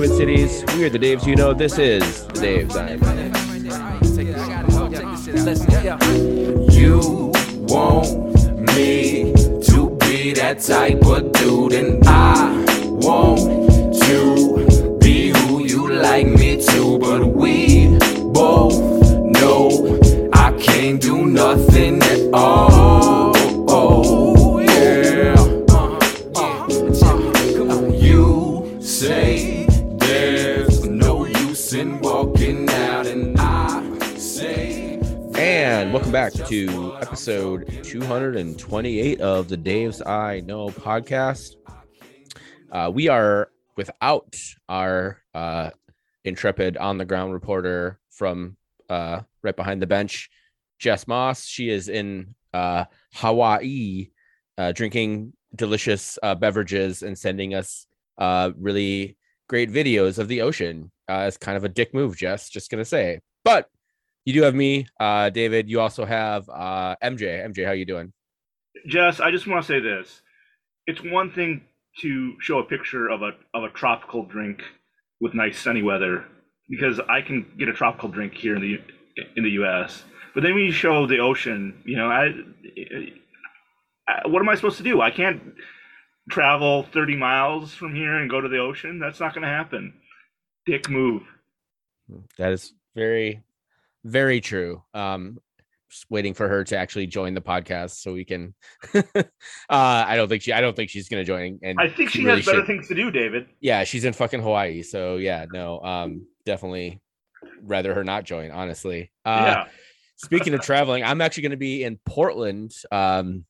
Twin Cities, we are the Daves you know. This is the Daves I You want me to be that type of dude, and I want to be who you like me to. But we both know I can't do nothing at all. Welcome back to episode 228 of the Dave's I Know podcast. Uh, we are without our uh, intrepid on the ground reporter from uh, right behind the bench, Jess Moss. She is in uh, Hawaii uh, drinking delicious uh, beverages and sending us really great videos of the ocean. Uh, it's kind of a dick move, Jess. Just gonna say, but you do have me, uh, David. You also have uh, MJ. MJ, how you doing? Jess, I just want to say this. It's one thing to show a picture of a of a tropical drink with nice sunny weather because I can get a tropical drink here in the in the U.S. But then when you show the ocean, you know, I, I what am I supposed to do? I can't travel 30 miles from here and go to the ocean. That's not going to happen. Dick move. That is very, very true. Um, just waiting for her to actually join the podcast so we can. uh, I don't think she. I don't think she's gonna join. And I think she, really has better should. things to do, David. Yeah, she's in fucking Hawaii. So yeah, no. Um, definitely rather her not join. Honestly. Uh, yeah. Speaking of traveling, I'm actually going to be in Portland um,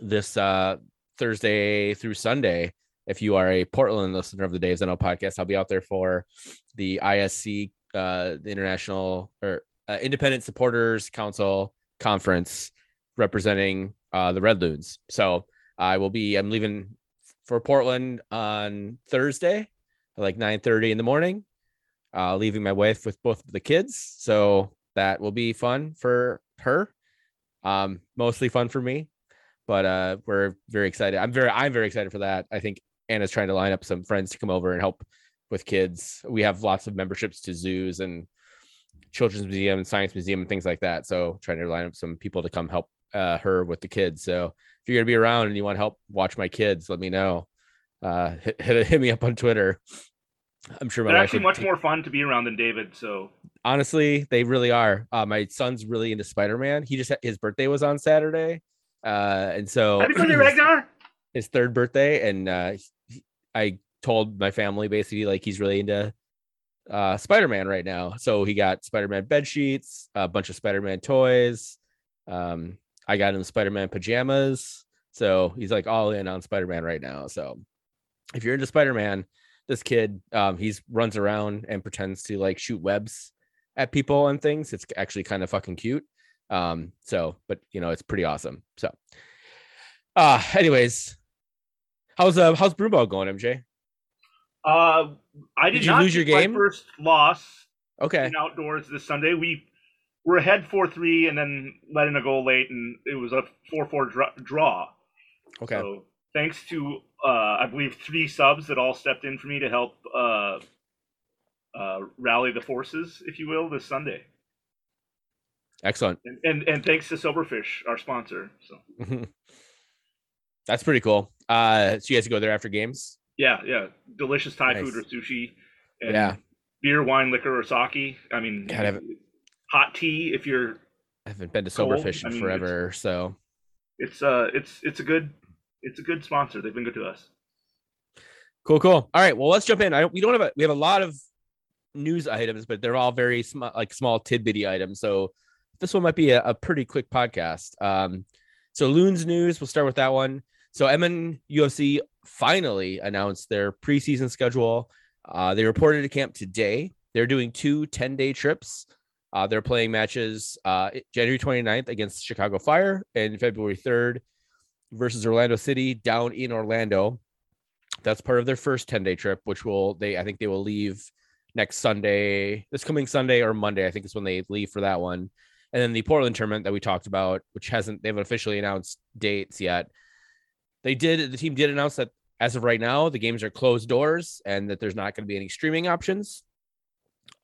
this uh, Thursday through Sunday. If you are a Portland listener of the Dave's I Know podcast, I'll be out there for the ISC, uh, the International or uh, Independent Supporters Council conference representing uh, the Red Loons. So I will be. I'm leaving for Portland on Thursday, like 9:30 in the morning. Uh, leaving my wife with both of the kids. So that will be fun for her. Um, mostly fun for me, but uh, we're very excited. I'm very, I'm very excited for that. I think Anna's trying to line up some friends to come over and help with kids. We have lots of memberships to zoos and children's museum and science museum and things like that. So trying to line up some people to come help uh, her with the kids. So if you're gonna be around and you want to help watch my kids, let me know. Uh, hit, hit, hit me up on Twitter. I'm sure my They're actually much take- more fun to be around than David. So honestly they really are uh, my son's really into spider-man he just had, his birthday was on saturday uh and so happy birthday, Ragnar! his third birthday and uh i told my family basically like he's really into uh spider-man right now so he got spider-man bed sheets a bunch of spider-man toys um i got him spider-man pajamas so he's like all in on spider-man right now so if you're into spider-man this kid um he's runs around and pretends to like shoot webs at people and things. It's actually kind of fucking cute. Um, so, but you know, it's pretty awesome. So, uh, anyways, how's uh how's Brewball going, MJ? Uh, I did, Did you not lose your game? first loss Okay, in outdoors this Sunday. We were ahead four three, and then let in a goal late, and it was a four four draw. okay, So thanks to uh, I believe three subs that all stepped in for me to help uh, uh, rally the forces, if you will, this Sunday. excellent. And, and and thanks to Soberfish, our sponsor. So That's pretty cool. Uh, so you guys go there after games? Yeah, yeah, delicious Thai Nice. food or sushi. Yeah. beer, wine, liquor, or sake. I mean, hot tea if you're. I haven't been to. Soberfish I mean, forever, so It's uh, it's it's a good, it's a good sponsor. They've been good to us. cool, cool. All right, well, let's jump in. I we don't have a we have a lot of news items, but they're all very small, like small tidbitty items. So this one might be a, a pretty quick podcast. Um, so Loons news, we'll start with that one. So MN UFC finally announced their preseason schedule. Uh, they reported to camp today. They're doing two 10 day trips. Uh, they're playing matches uh, January 29th against Chicago Fire and February 3rd versus Orlando City down in Orlando. That's part of their first 10 day trip, which will they I think they will leave next Sunday, this coming Sunday or Monday. I think is when they leave for that one. And then the Portland tournament that we talked about, which hasn't they haven't officially announced dates yet. They did the team did announce that as of right now the games are closed doors and that there's not going to be any streaming options,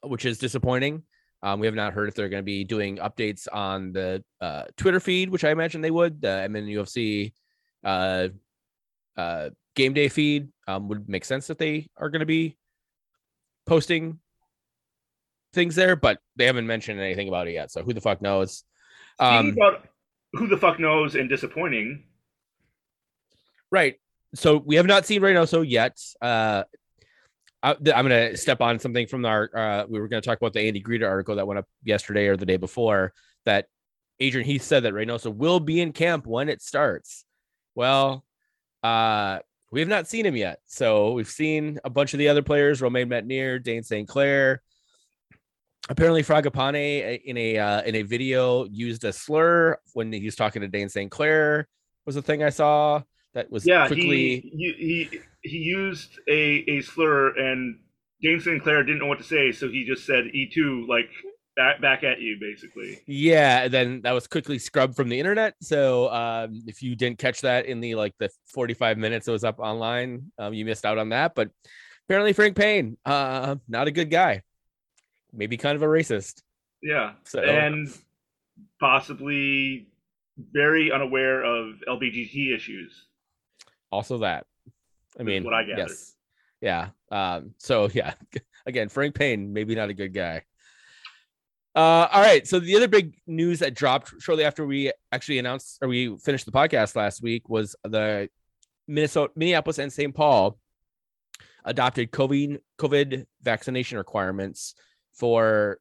which is disappointing. Um, we have not heard if they're going to be doing updates on the uh, Twitter feed, which I imagine they would. The MN UFC uh, uh, game day feed um, would make sense that they are going to be posting things there, but they haven't mentioned anything about it yet. So who the fuck knows? Um, about who the fuck knows and disappointing. Right. So we have not seen Reynoso yet. Uh, I, am going to step on something from our. Uh, we were going to talk about the Andy Greder article that went up yesterday or the day before. That Adrian Heath said that Reynoso will be in camp when it starts. Well, uh, we have not seen him yet. So we've seen a bunch of the other players: Romain Métanire, Dayne St. Clair, apparently Fragapane uh, in a uh, in a video used a slur when he was talking to Dayne St. Clair was the thing I saw that was yeah quickly he he he used a a slur and Dayne St. Clair didn't know what to say so he just said E2 like back back at you basically yeah and then that was quickly scrubbed from the internet so um, if you didn't catch that in the like the 45 minutes it was up online um, you missed out on that but apparently Fragapane uh not a good guy maybe kind of a racist. Yeah. So. And possibly very unaware of LBGT issues. Also that. I mean, what I gathered. Yes. Yeah. Um, so yeah, again, Fragapane, maybe not a good guy. Uh, all right. So the other big news that dropped shortly after we actually announced or we finished the podcast last week was the Minnesota, Minneapolis, and St. Paul adopted COVID COVID vaccination requirements for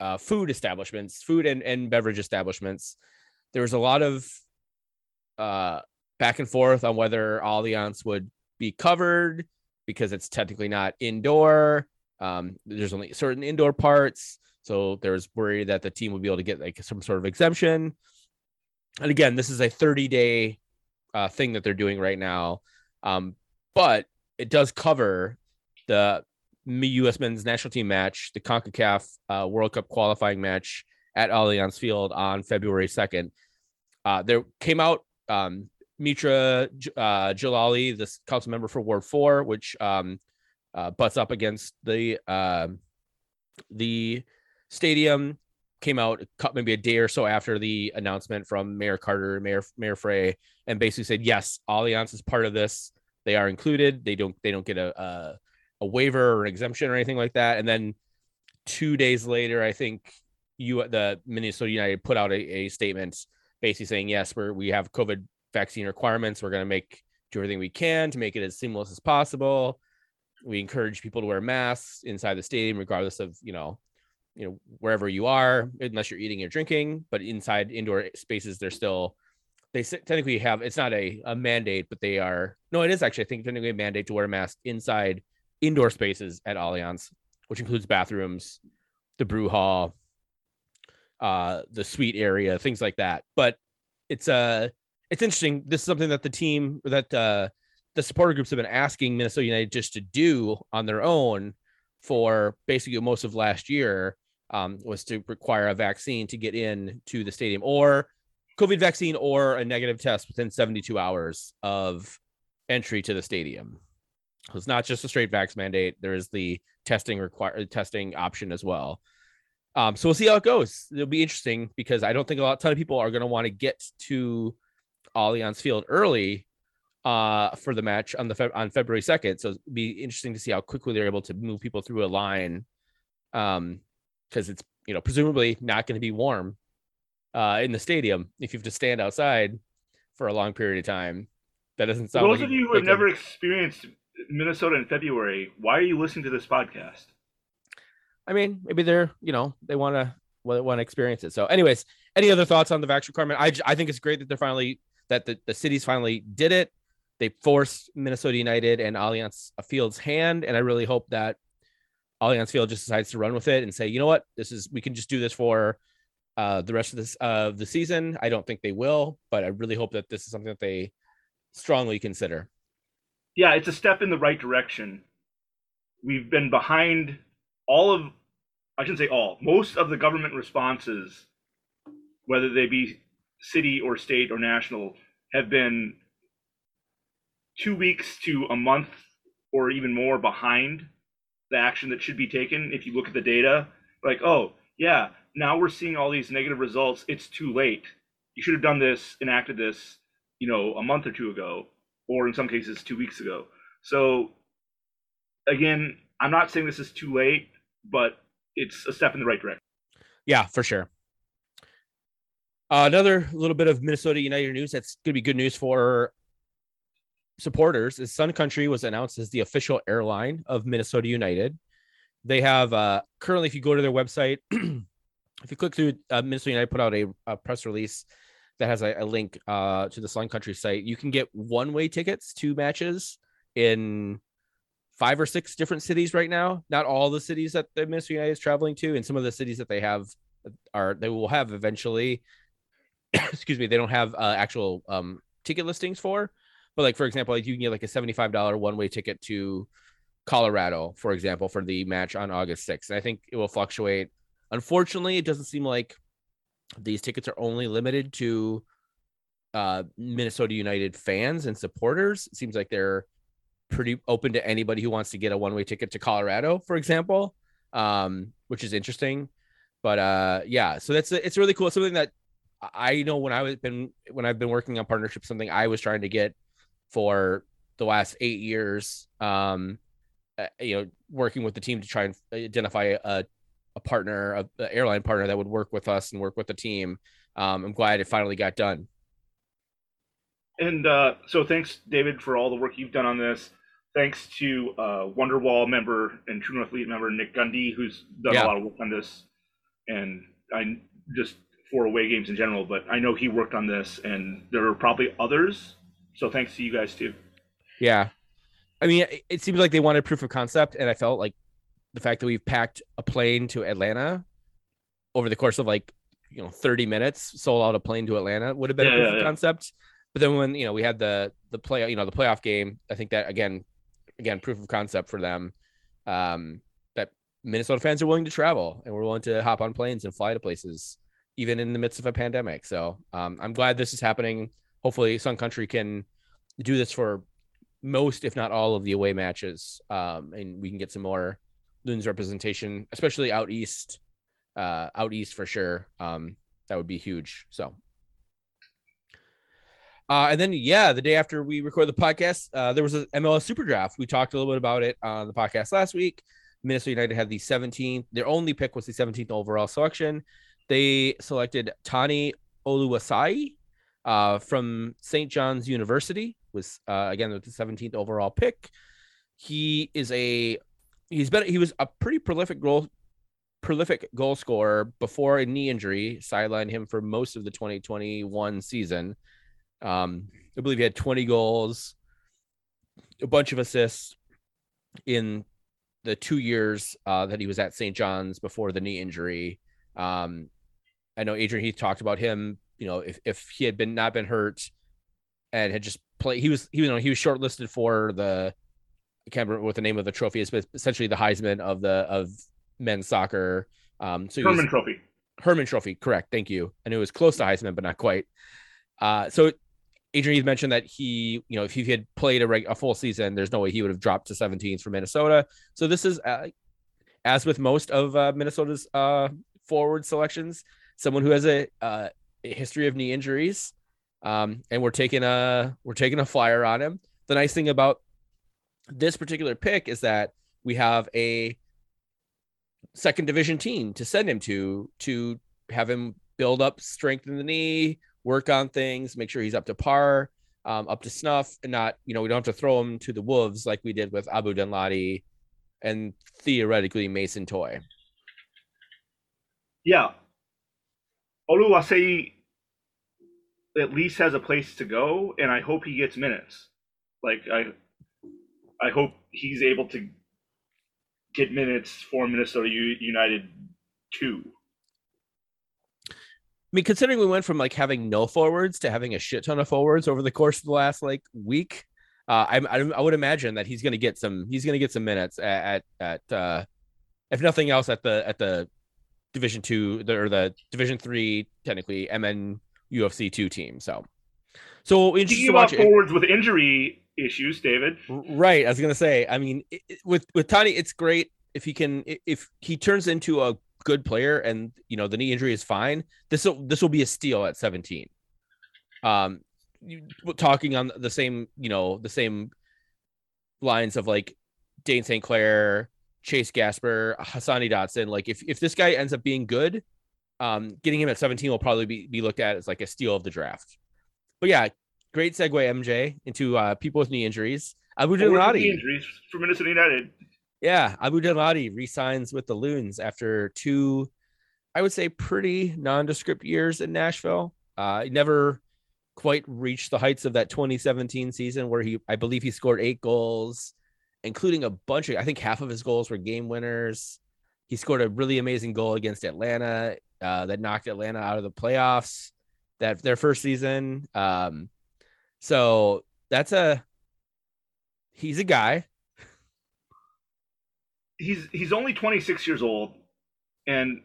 uh, food establishments, food and, and beverage establishments. There was a lot of uh, back and forth on whether Allianz would be covered because it's technically not indoor. Um, there's only certain indoor parts. So there's worry that the team would be able to get like some sort of exemption. And again, this is a 30 day uh, thing that they're doing right now. Um, but it does cover the U.S. men's national team match, the CONCACAF uh, World Cup qualifying match at Allianz Field on February 2nd. Uh, there came out um, Mitra uh, Jalali, this council member for Ward 4, which um, uh, butts up against the uh, the stadium, came out maybe a day or so after the announcement from Mayor Carter, Mayor Mayor Frey, and basically said, yes, Allianz is part of this. They are included. They don't they don't get a, a a waiver or exemption or anything like that. And then two days later, I think you the Minnesota United put out a, a statement basically saying, yes, we're we have COVID vaccine requirements. We're going to make do everything we can to make it as seamless as possible. We encourage people to wear masks inside the stadium, regardless of you know, you know wherever you are, unless you're eating or drinking. But inside indoor spaces, they're still they technically have it's not a, a mandate, but they are no, it is actually I think technically a mandate to wear a mask inside indoor spaces at Allianz, which includes bathrooms, the brew hall, uh, the suite area, things like that. But it's uh it's interesting. This is something that the team that uh the supporter groups have been asking Minnesota United just to do on their own for basically most of last year um, was to require a vaccine to get in to the stadium or COVID vaccine or a negative test within 72 hours of entry to the stadium. So It's not just a straight vax mandate. There is the testing require testing option as well. Um, so we'll see how it goes. It'll be interesting because I don't think a lot ton of people are going to want to get to Allianz Field early uh, for the match on the Fe- on February second. So it'd be interesting to see how quickly they're able to move people through a line, um, because it's you know presumably not going to be warm uh, in the stadium if you have to stand outside for a long period of time. That doesn't sound. Those like of you who have never experienced Minnesota in February, why are you listening to this podcast? I mean, maybe they're, you know, they want to want to experience it. So, anyways, any other thoughts on the vax requirement? I, I think it's great that they're finally that the, the cities finally did it. They forced Minnesota United and Allianz Field's hand, and I really hope that Allianz Field just decides to run with it and say, you know what, this is we can just do this for uh, the rest of this of uh, the season. I don't think they will, but I really hope that this is something that they strongly consider yeah, it's a step in the right direction. We've been behind all of, I shouldn't say all, most of the government responses, whether they be city or state or national, have been two weeks to a month or even more behind the action that should be taken. If you look at the data like oh yeah now we're seeing all these negative results. It's too late. You should have done this enacted this you know a month or two ago or in some cases two weeks ago. So again i'm not saying this is too late but it's a step in the right direction. Yeah, for sure. Uh, another little bit of Minnesota United news that's going to be good news for supporters is Sun Country was announced as the official airline of Minnesota United. They have uh, currently, if you go to their website, if you click through uh, Minnesota United, put out a, a press release that has a, a link uh, to the Sun Country site. You can get one way tickets to matches in five or six different cities right now. Not all the cities that the Minnesota United is traveling to, and some of the cities that they have are they will have eventually. excuse me, they don't have uh, actual um, ticket listings for, but like for example, like you can get like a seventy-five dollar one-way ticket to Colorado, for example, for the match on August sixth. And I think it will fluctuate. Unfortunately, it doesn't seem like these tickets are only limited to uh, Minnesota United fans and supporters. It seems like they're pretty open to anybody who wants to get a one-way ticket to Colorado, for example, um, which is interesting. But uh, yeah, so that's it's really cool. It's something that I know when I was been when I've been working on partnership, something I was trying to get for the last eight years. Um, uh, you know, working with the team to try and identify a, a partner, a, a airline partner that would work with us and work with the team. Um, I'm glad it finally got done. And uh, so thanks, David, for all the work you've done on this. Thanks to uh, Wonderwall member and True North Elite member Nick Gundy, who's done Yeah. a lot of work on this. And I just for away games in general, but I know he worked on this, and there are probably others. So thanks to you guys too. Yeah. I mean, it, it seems like they wanted proof of concept, and I felt like the fact that we've packed a plane to Atlanta over the course of like you know 30 minutes, sold out a plane to Atlanta would have been a proof yeah, of yeah. concept. But then when you know we had the the play, you know, the playoff game, I think that again, again, proof of concept for them. Um, that Minnesota fans are willing to travel and we're willing to hop on planes and fly to places, even in the midst of a pandemic. So um, I'm glad this is happening. Hopefully, Sun Country can do this for most, if not all, of the away matches, um, and we can get some more Loons representation, especially out east. Uh, out east for sure. Um, that would be huge. So. Uh, and then, yeah, the day after we record the podcast, uh, there was a MLS Super Draft. We talked a little bit about it on the podcast last week. Minnesota United had the 17th. Their only pick was the 17th overall selection. They selected Tani Oluwaseyi uh, from St. John's University. Was uh, again with the 17th overall pick. He is a he's been he was a pretty prolific goal prolific goal scorer before a knee injury sidelined him for most of the 2021 season. Um, I believe he had 20 goals, a bunch of assists in the two years uh, that he was at St. John's before the knee injury. Um, I know Adrian Heath talked about him. You know, if, if he had been not been hurt and had just played, he was he you know he was shortlisted for the I can't remember what the name of the trophy is, but essentially the Heisman of the of men's soccer. Um, so he was- Hermann Trophy. Hermann Trophy, correct. Thank you. I knew it was close to Heisman, but not quite. Uh, so Adrian Heath mentioned that he, you know, if he had played a, reg- a full season, there's no way he would have dropped to 17th for Minnesota. So this is, uh, as with most of uh, Minnesota's uh, forward selections, someone who has a, uh, history of knee injuries, um, and we're taking a we're taking a flyer on him. The nice thing about this particular pick is that we have a second division team to send him to to have him build up strength in the knee, work on things, make sure he's up to par, um, up to snuff, and not you know we don't have to throw him to the wolves like we did with Abu Danladi and theoretically Mason Toye. Yeah. Oluwaseyi at least has a place to go, and I hope he gets minutes. Like I, I hope he's able to get minutes for Minnesota United too. I mean, considering we went from like having no forwards to having a shit ton of forwards over the course of the last like week, uh, I, I I would imagine that he's going to get some he's going to get some minutes at at, at uh, if nothing else at the at the Division two or the Division three technically MN UFC two team. So so we'll be interested Speaking to about watch it. forwards with injury, issues, David. Right. I was gonna say. I mean, it, it, with with Tani, it's great if he can if he turns into a good player and you know the knee injury is fine. This will this will be a steal at 17. Um, talking on the same you know the same lines of like Dayne St. Clair, Chase Gasper, Hassani Dotson. Like if if this guy ends up being good, um, getting him at 17 will probably be, be looked at as like a steal of the draft. But yeah, great segue, MJ, into uh, people with knee injuries. Abu Danladi. injuries for Minnesota United. Yeah, Abu Danladi resigns with the Loons after two, I would say, pretty nondescript years in Nashville. Uh, never quite reached the heights of that 2017 season where he, I believe, he scored eight goals, including a bunch of, I think half of his goals were game winners. He scored a really amazing goal against Atlanta uh, that knocked Atlanta out of the playoffs that their first season. Um, so that's a he's a guy. He's he's only 26 years old, and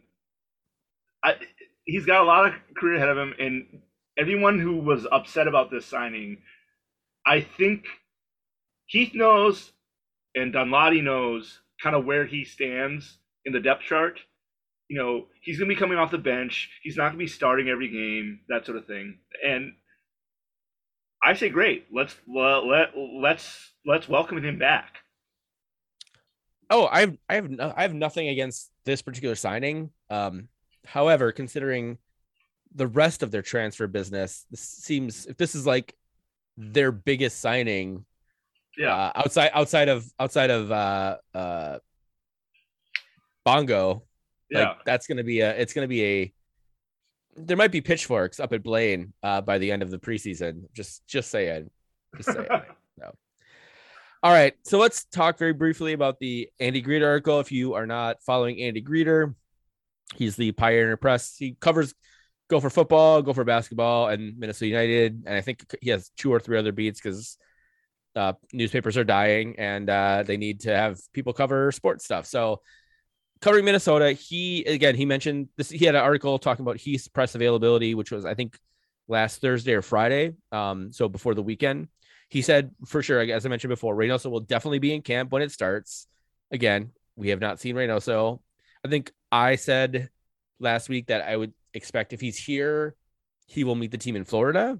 I, he's got a lot of career ahead of him. And everyone who was upset about this signing, I think Heath knows and Danladi knows kind of where he stands in the depth chart. You know, he's going to be coming off the bench. He's not going to be starting every game, that sort of thing. And I say great. Let's let, let let's let's welcome him back. Oh, I have I have I have nothing against this particular signing. Um, however, considering the rest of their transfer business, this seems if this is like their biggest signing, yeah, uh, outside outside of outside of uh uh Bongo, like yeah. that's gonna be a it's gonna be a there might be pitchforks up at Blaine uh, by the end of the preseason. Just just saying. Just saying. no. All right. So let's talk very briefly about the Andy Greder article. If you are not following Andy Greder, he's the Pioneer Press. He covers Gopher football, Gopher basketball, and Minnesota United. And I think he has two or three other beats because uh, newspapers are dying and uh, they need to have people cover sports stuff. So covering Minnesota, he again he mentioned this. He had an article talking about Heath's press availability, which was I think last Thursday or Friday, um, so before the weekend. He said for sure, as I mentioned before, Reynoso will definitely be in camp when it starts. Again, we have not seen Reynoso. I think I said last week that I would expect if he's here, he will meet the team in Florida,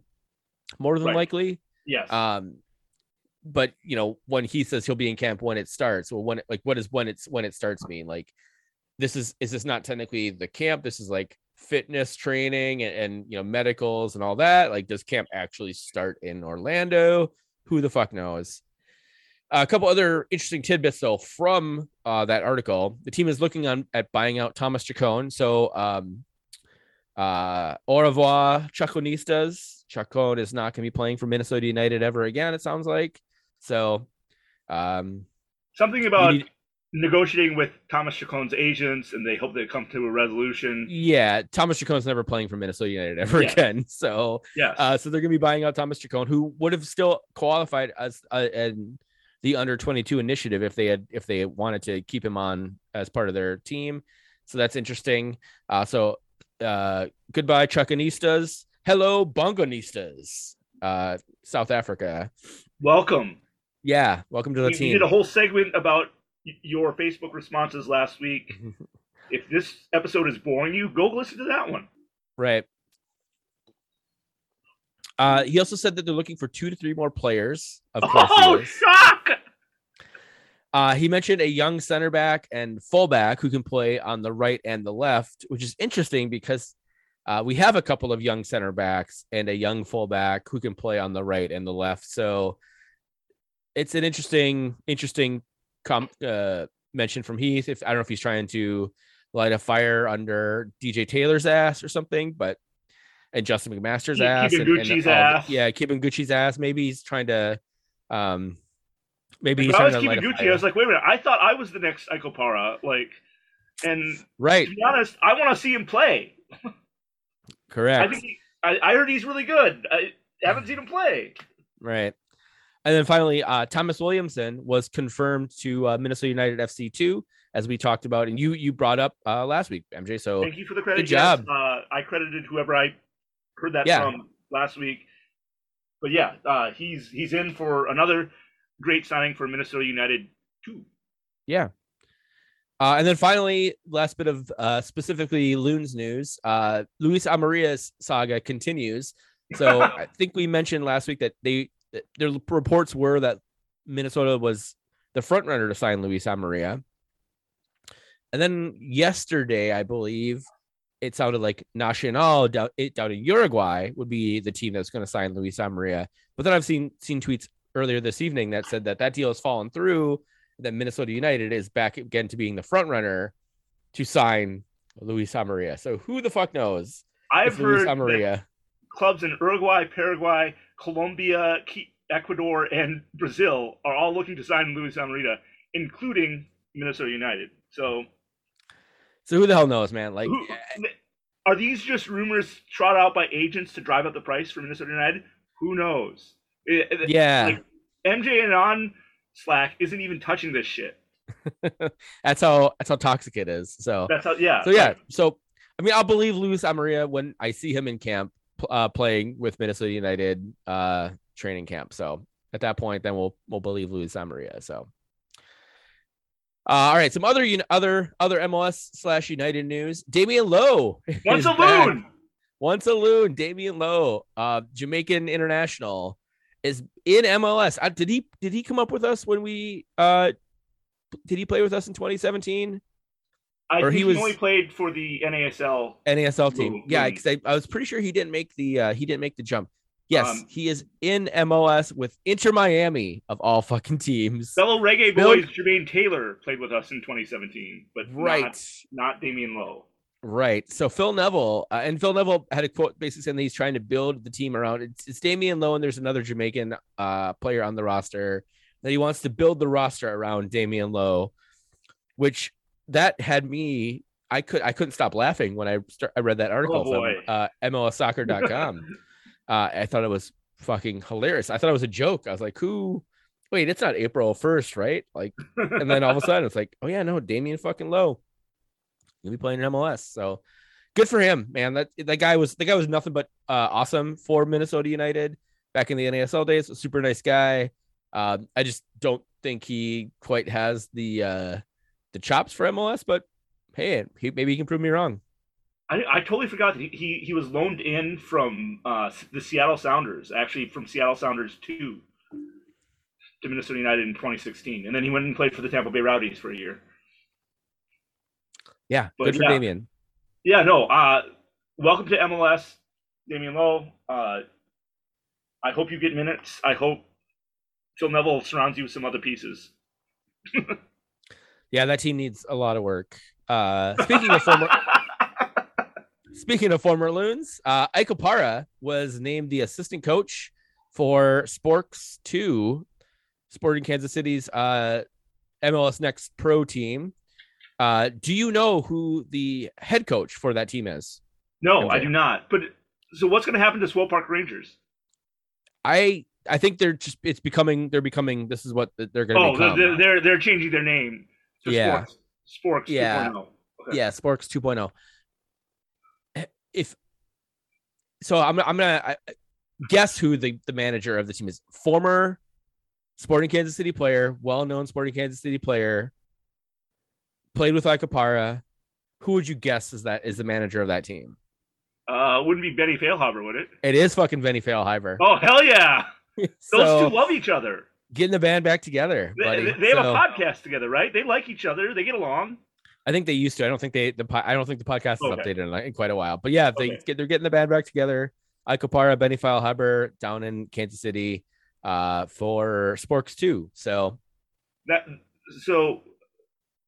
more than Right. likely. Yes. Um, but you know, when he says he'll be in camp when it starts, well, when like what does when it's when it starts mean? Like, this is is this not technically the camp? This is like fitness training and, and you know medicals and all that. Like, does camp actually start in Orlando? Who the fuck knows? a couple other interesting tidbits though from uh, that article. The team is looking on at buying out Thomas Chacon. So um, uh, au revoir, Chaconistas. Chacon is not going to be playing for Minnesota United ever again. It sounds like. So, um, Something about need- negotiating with Thomas Chacon's agents, and they hope they come to a resolution. yeah, Thomas Chacon's never playing for Minnesota United ever Yeah. again. So, Yes. uh, so they're going to be buying out Thomas Chacon, who would have still qualified as uh, in the under 22 initiative if they had if they wanted to keep him on as part of their team. So that's interesting. Uh, so uh, goodbye Chaconistas. Hello Bongonistas. Uh, South Africa. Welcome. Yeah, welcome to the We, we team. did a whole segment about your Facebook responses last week. if this episode is boring you, go listen to that one. Right. Uh, he also said that they're looking for two to three more players. Of course, Oh, shock! Uh, he mentioned a young center back and fullback who can play on the right and the left, which is interesting because uh, we have a couple of young center backs and a young fullback who can play on the right and the left. So it's an interesting, interesting com- uh, mention from Heath. If I don't know if he's trying to light a fire under DJ Taylor's ass or something, but and Justin McMaster's ass, and, keeping and Gucci's all the- ass. yeah, keeping Gucci's ass. Maybe he's trying to, um, maybe he's When I was to keeping Gucci, fire. I was like, wait a minute, I thought I was the next Ike Opara. Like, and right, to be honest, I want to see him play. correct. I think he, I, I heard he's really good. I haven't seen him play. Right. And then finally, uh, Thomas Williamson was confirmed to uh, Minnesota United FC two, as we talked about, and you you brought up uh, last week, MJ. So Thank you for the credit. good job. Yes, uh, I credited whoever I heard that Yeah. from last week. but yeah, uh, he's he's in for another great signing for Minnesota United too. Yeah. Uh, and then finally, last bit of uh, specifically Loons news. Uh, Luis Amarilla's saga continues. So I think we mentioned last week that they their reports were that Minnesota was the front runner to sign Luis Amarilla. And then yesterday, I believe it sounded like Nacional down, down in Uruguay would be the team that's going to sign Luis Amarilla. But then I've seen seen tweets earlier this evening that said that that deal has fallen through. That Minnesota United is back again to being the front runner to sign Luis Amarilla. So who the fuck knows? I've Luis heard Amarilla. Clubs in Uruguay, Paraguay, Colombia, Ecuador, and Brazil are all looking to sign Luis Amarilla, including Minnesota United. So, So who the hell knows, man? Like, who, are these just rumors trot out by agents to drive up the price for Minnesota United? Who knows? Yeah, like, MJ and on Slack isn't even touching this shit. that's how that's how toxic it is. So That's how. Yeah. so yeah, like, so I mean, I'll believe Luis Amarilla when I see him in camp uh, playing with Minnesota United uh, training camp. So at that point, then we'll we'll believe Luis Maria. So. Uh, all right, some other other other MLS slash United news. Damion Lowe, once a loon. once a loon. Damion Lowe, uh, Jamaican international, is in MLS. Uh, did he did he come up with us when we uh, did he play with us in 2017? I or think he he, was- only played for the NASL. NASL team. Yeah, because I, I was pretty sure he didn't make the uh, he didn't make the jump. Yes, Um, he is in MLS with Inter Miami of all fucking teams. Fellow reggae Bill- boys Jermaine Taylor played with us in 2017, but Right, not, not Damion Lowe. right. So Phil Neville uh, and Phil Neville had a quote basically saying that he's trying to build the team around it's, it's Damion Lowe and there's another Jamaican uh, player on the roster that he wants to build the roster around Damion Lowe, which that had me. I could I couldn't stop laughing when I start, I read that article from boy. uh, MLSsoccer.com. uh, I thought it was fucking hilarious. I thought it was a joke. I was like, who? Wait, it's not April 1st, right? Like, and then all of a sudden it's like, oh yeah, no, Damion fucking Lowe, He'll be playing in MLS. So good for him, man. That that guy was the guy was nothing but uh, awesome for Minnesota United back in the NASL days. Super nice guy. Um, I just don't think he quite has the uh, the chops for MLS, but hey, he, maybe he can prove me wrong. I, I totally forgot that he, he, he was loaned in from uh, the Seattle Sounders, actually from Seattle Sounders 2 to Minnesota United in 2016. And then he went and played for the Tampa Bay Rowdies for a year. Yeah, But good for yeah. Damion. Yeah, no. Uh, welcome to MLS, Damion Lowe. Uh, I hope you get minutes. I hope Phil Neville surrounds you with some other pieces. Yeah, that team needs a lot of work. Uh, speaking of former, speaking of former loons, uh, Ike Opara was named the assistant coach for Sporks Two, Sporting Kansas City's uh, MLS Next Pro team. Uh, do you know who the head coach for that team is? no, MJ. I do not. But so what's going to happen to Swope Park Rangers? I I think they're just it's becoming they're becoming this is what they're going to Oh, become. they're, they're they're changing their name to Yeah. Sporks. Sporks Yeah. 2.0. Okay. yeah sporks 2.0 if so i'm, I'm gonna I, guess who the, the manager of the team is former sporting kansas city player well-known sporting kansas city player played with Ike Opara. who would you guess is that is the manager of that team Uh, wouldn't be Benny Feilhaber, would it? it is fucking Benny Feilhaber. Oh hell yeah! Those two love each other. Getting the band back together They, buddy. they- they have So, a podcast together, right? They like each other. They get along. i think they used to i don't think they the i don't think the podcast is Okay. updated in, in quite a while but yeah they Okay. get they're getting the band back together Ike Opara, Benny huber down in Kansas City uh, for Sporks 2. So That so.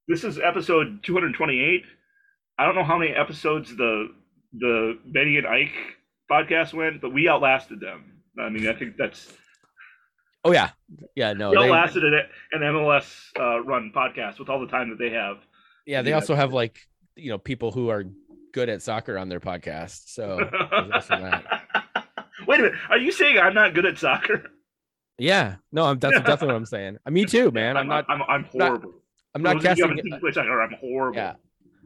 This is episode 228. I don't know how many episodes the the Benny and Ike podcast went, but we outlasted them. I mean, I think that's Oh yeah, yeah. No, they, outlasted an, an MLS uh, run podcast with all the time that they have. yeah. They yeah. also have like you know people who are good at soccer on their podcast. So there's also that. Wait a minute. Are you saying I'm not good at soccer? yeah, no, I'm that's definitely what I'm saying. Me too, man. I'm not. I'm, I'm not horrible. I'm not of you casting. haven't seen me play soccer, I'm horrible. Yeah.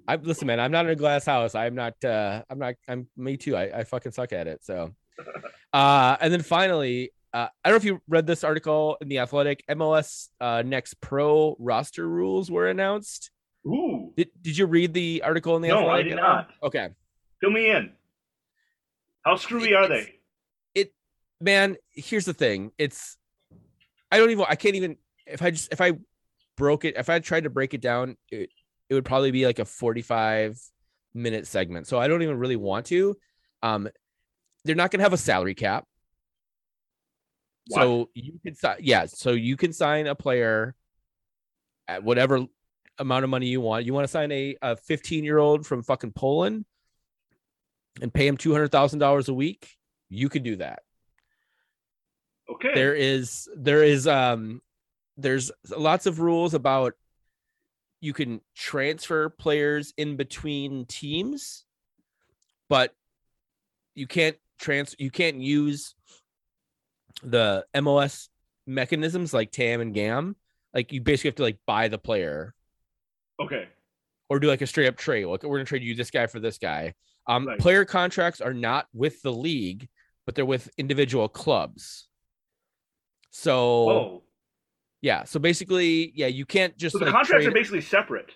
I listen, man. I'm not in a glass house. I'm not. uh I'm not. I'm me too. I, I fucking suck at it. So, uh, and then finally, uh, I don't know if you read this article in the Athletic. MLS uh, Next Pro roster rules were announced. Ooh, Did Did you read the article in the Athletic? No, I did not. Okay, fill me in. How screwy are they? It, man. Here's the thing. It's I don't even. I can't even. If I just if I broke it, if I tried to break it down, it, it would probably be like a forty five minute segment. So I don't even really want to. Um, they're not going to have a salary cap. So you can sign, yeah. So you can sign a player at whatever amount of money you want. You want to sign a a 15 year old from fucking Poland and pay him two hundred thousand dollars a week. You can do that. Okay. There is there is um there's lots of rules about you can transfer players in between teams, but you can't trans you can't use the MLS mechanisms like TAM and GAM. Like you basically have to like buy the player okay. or do like a straight up trade. Like we're gonna trade you this guy for this guy. Um, Right. player contracts are not with the league, but they're with individual clubs. So Oh, yeah, so basically, yeah, you can't just so the like, contracts are basically separate.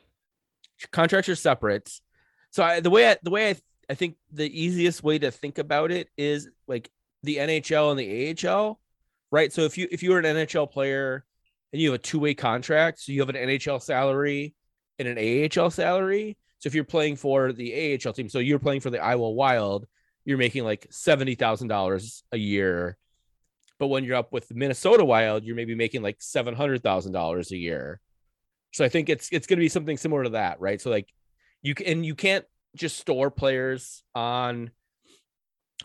contracts are separate. So I, the way I, the way I, I think the easiest way to think about it is like the NHL and the AHL, right? So if you if you were an NHL player and you have a two way contract, so you have an NHL salary and an AHL salary. So if you're playing for the AHL team, so you're playing for the Iowa Wild, you're making like seventy thousand dollars a year. But when you're up with the Minnesota Wild, you're maybe making like seven hundred thousand dollars a year. So I think it's it's going to be something similar to that, right? So like you can and you can't just store players on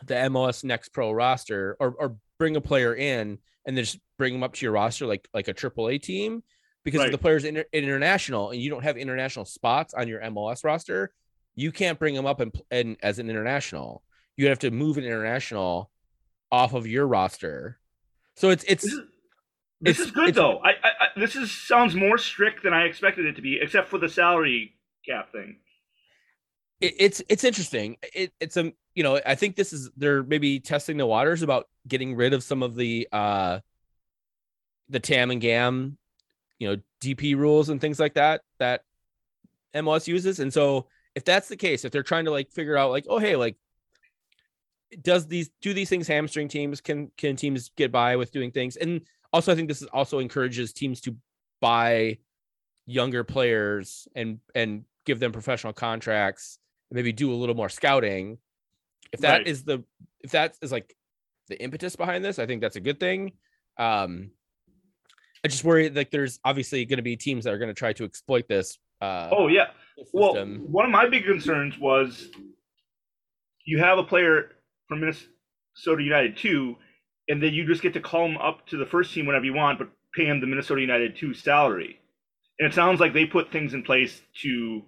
the MLS Next Pro roster or or bring a player in and then just bring them up to your roster like like a AAA team because if the player's inter- international and you don't have international spots on your MLS roster, you can't bring them up and, and as an international. You have to move an international off of your roster. So it's it's This is, this It's- is good though. I, I, I this is sounds more strict than I expected it to be, except for the salary cap thing. it, it's it's interesting. It, it's a you know I think this is they're maybe testing the waters about getting rid of some of the uh the TAM and GAM, you know DP rules and things like that that MLS uses. And so if that's the case, if they're trying to like figure out like oh hey like does these do these things hamstring teams can can teams get by with doing things and also i think this is also encourages teams to buy younger players and and give them professional contracts and maybe do a little more scouting if that is Right. the if that is like the impetus behind this i think that's a good thing um i just worry like there's obviously going to be teams that are going to try to exploit this uh Oh yeah. Well, system. one of my big concerns was you have a player from Minnesota United two, and then you just get to call him up to the first team whenever you want, but pay him the Minnesota United two salary. And it sounds like they put things in place to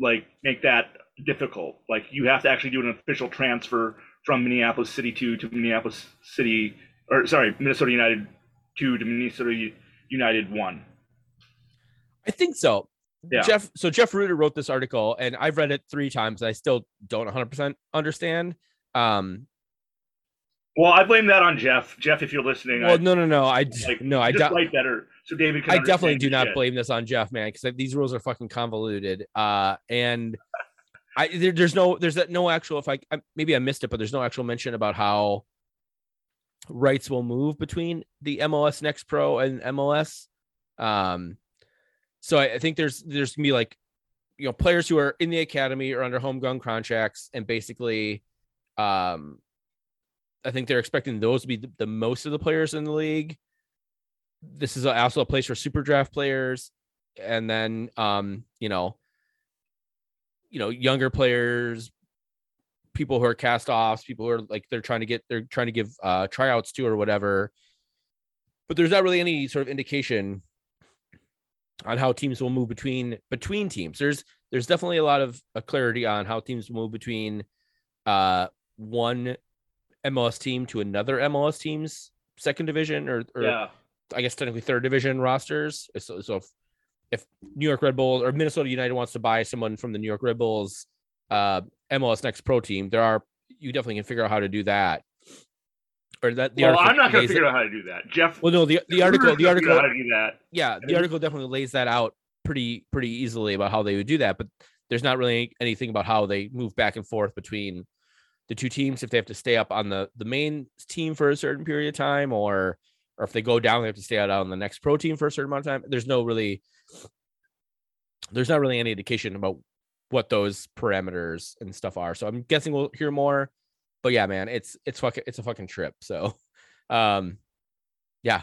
like make that difficult. Like you have to actually do an official transfer from Minneapolis City two to Minneapolis City, or sorry, Minnesota United two to Minnesota United one. I think so. Yeah. Jeff, so Jeff Rueter wrote this article, and I've read it three times. And I still don't 100 percent understand. Um, Well, I blame that on Jeff. Jeff, if you're listening, well, I, no, no, no, I like, no, I, just write better so David can. I definitely do not shit. blame this on Jeff, man, because these rules are fucking convoluted. Uh, and I there, there's no there's no actual if I, I maybe I missed it, but there's no actual mention about how rights will move between the MLS Next Pro and MLS. Um, so I, I think there's there's gonna be like you know players who are in the academy or under homegrown contracts, and basically, um, I think they're expecting those to be the, the most of the players in the league. This is also a place for super draft players, and then um, you know, you know, younger players, people who are cast offs, people who are like they're trying to get they're trying to give uh tryouts to or whatever. But there's not really any sort of indication on how teams will move between between teams. There's there's definitely a lot of uh, clarity on how teams will move between uh one MLS team to another MLS team's second division or, or Yeah, I guess technically third division rosters. So, so if, New York Red Bulls or Minnesota United wants to buy someone from the New York Red Bulls uh, MLS Next Pro team, there are you definitely can figure out how to do that. or that the well, article I'm not going to figure it- out how to do that. Jeff. Well, no, the the article the article how to do that. yeah the article definitely lays that out pretty pretty easily about how they would do that but there's not really anything about how they move back and forth between the two teams if they have to stay up on the the main team for a certain period of time or or if they go down they have to stay out on the next pro team for a certain amount of time there's no really there's not really any indication about what those parameters and stuff are so i'm guessing we'll hear more but yeah man it's it's fucking it's a fucking trip so um yeah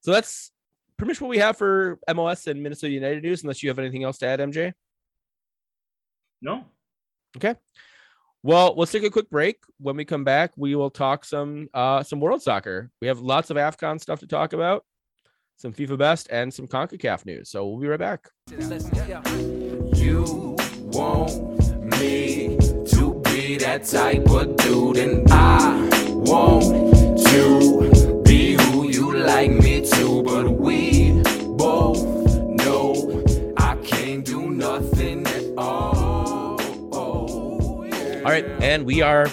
so that's pretty much what we have for MLS and Minnesota United news, unless you have anything else to add, MJ. No. Okay. Well, let's take a quick break. When we come back, we will talk some uh some world soccer. We have lots of AFCON stuff to talk about, some FIFA best and some CONCACAF news. So we'll be right back. You want me to be that type of dude, and I want to be who you like me to. But we both know I can't do nothing at all. yeah. All right, and we are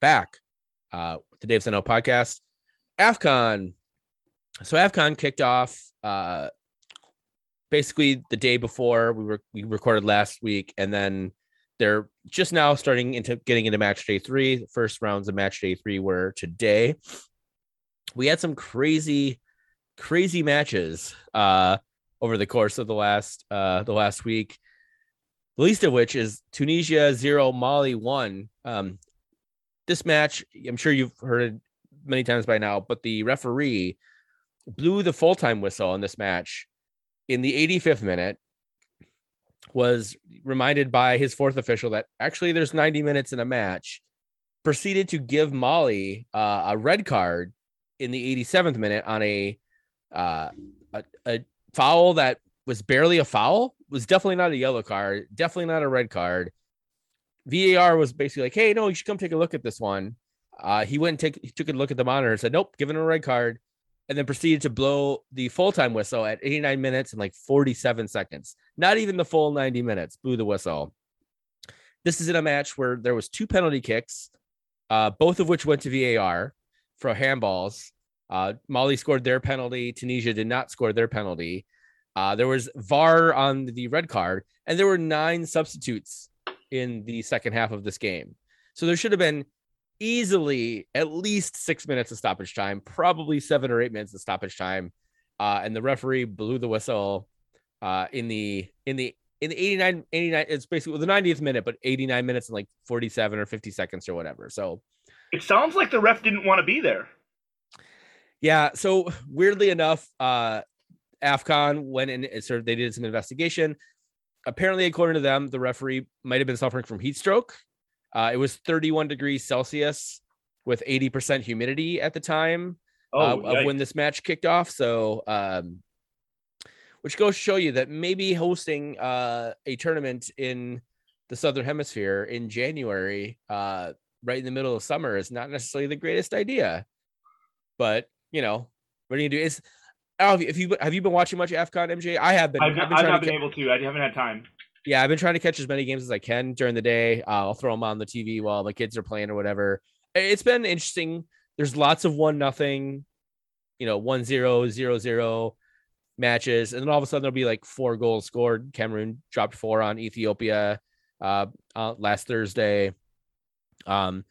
back uh, the Dave Seno podcast. AFCON. So AFCON kicked off uh, basically the day before we were we recorded last week, and then they're just now starting into getting into match day three. The first rounds of match day three were today. We had some crazy, crazy matches uh, over the course of the last uh, the last week the least of which is Tunisia zero, Mali one. Um, this match, I'm sure you've heard it many times by now, but the referee blew the full time whistle in this match in the 85th minute. Was reminded by his fourth official that actually there's 90 minutes in a match. Proceeded to give Mali uh, a red card in the 87th minute on a uh, a, a foul that was barely a foul, was definitely not a yellow card, definitely not a red card. VAR was basically like, "Hey, no, you should come take a look at this one." Uh, he went and take, he took a look at the monitor and said, "Nope, given a red card," and then proceeded to blow the full time whistle at 89 minutes and like 47 seconds. Not even the full 90 minutes. Blew the whistle. This is in a match where there was two penalty kicks, uh, both of which went to VAR for handballs. Uh, Mali scored their penalty. Tunisia did not score their penalty. Uh, there was VAR on the red card, and there were nine substitutes in the second half of this game. So there should have been easily at least six minutes of stoppage time, probably seven or eight minutes of stoppage time. Uh, and the referee blew the whistle uh, in the in the in the 89 89 it's basically the 90th minute but 89 minutes and like 47 or 50 seconds or whatever so It sounds like the ref didn't want to be there. Yeah. So weirdly enough, uh, AFCON went in and sort of they did some investigation. Apparently, according to them, the referee might have been suffering from heat stroke. Uh, it was 31 degrees Celsius with 80% humidity at the time Oh, uh, of when this match kicked off. So, um, which goes to show you that maybe hosting uh, a tournament in the Southern Hemisphere in January, uh, right in the middle of summer, is not necessarily the greatest idea. But you know, what are you gonna do? Is I don't know if you have you been watching much AFCON MJ? I have been. I've, not, been I've not been ca- able to. I haven't had time. Yeah, I've been trying to catch as many games as I can during the day. Uh, I'll throw them on the TV while the kids are playing or whatever. It's been interesting. There's lots of one nothing, you know, one zero zero zero matches, and then all of a sudden there'll be like four goals scored. Cameroon dropped four on Ethiopia uh, uh last Thursday. Um,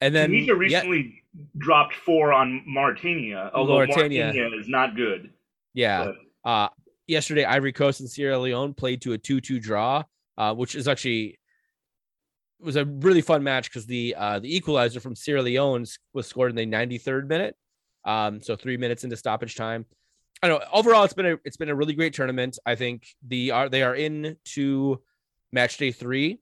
and then Tunisia yeah, recently dropped four on Mauritania, although Mauritania. Mauritania, is not good. yeah. But Uh, yesterday, Ivory Coast and Sierra Leone played to a 2 2 draw, uh, which is actually was a really fun match because the uh, the equalizer from Sierra Leone was scored in the 93rd minute. Um, so three minutes into stoppage time. I know overall it's been a it's been a really great tournament. I think the are they are in to match day three.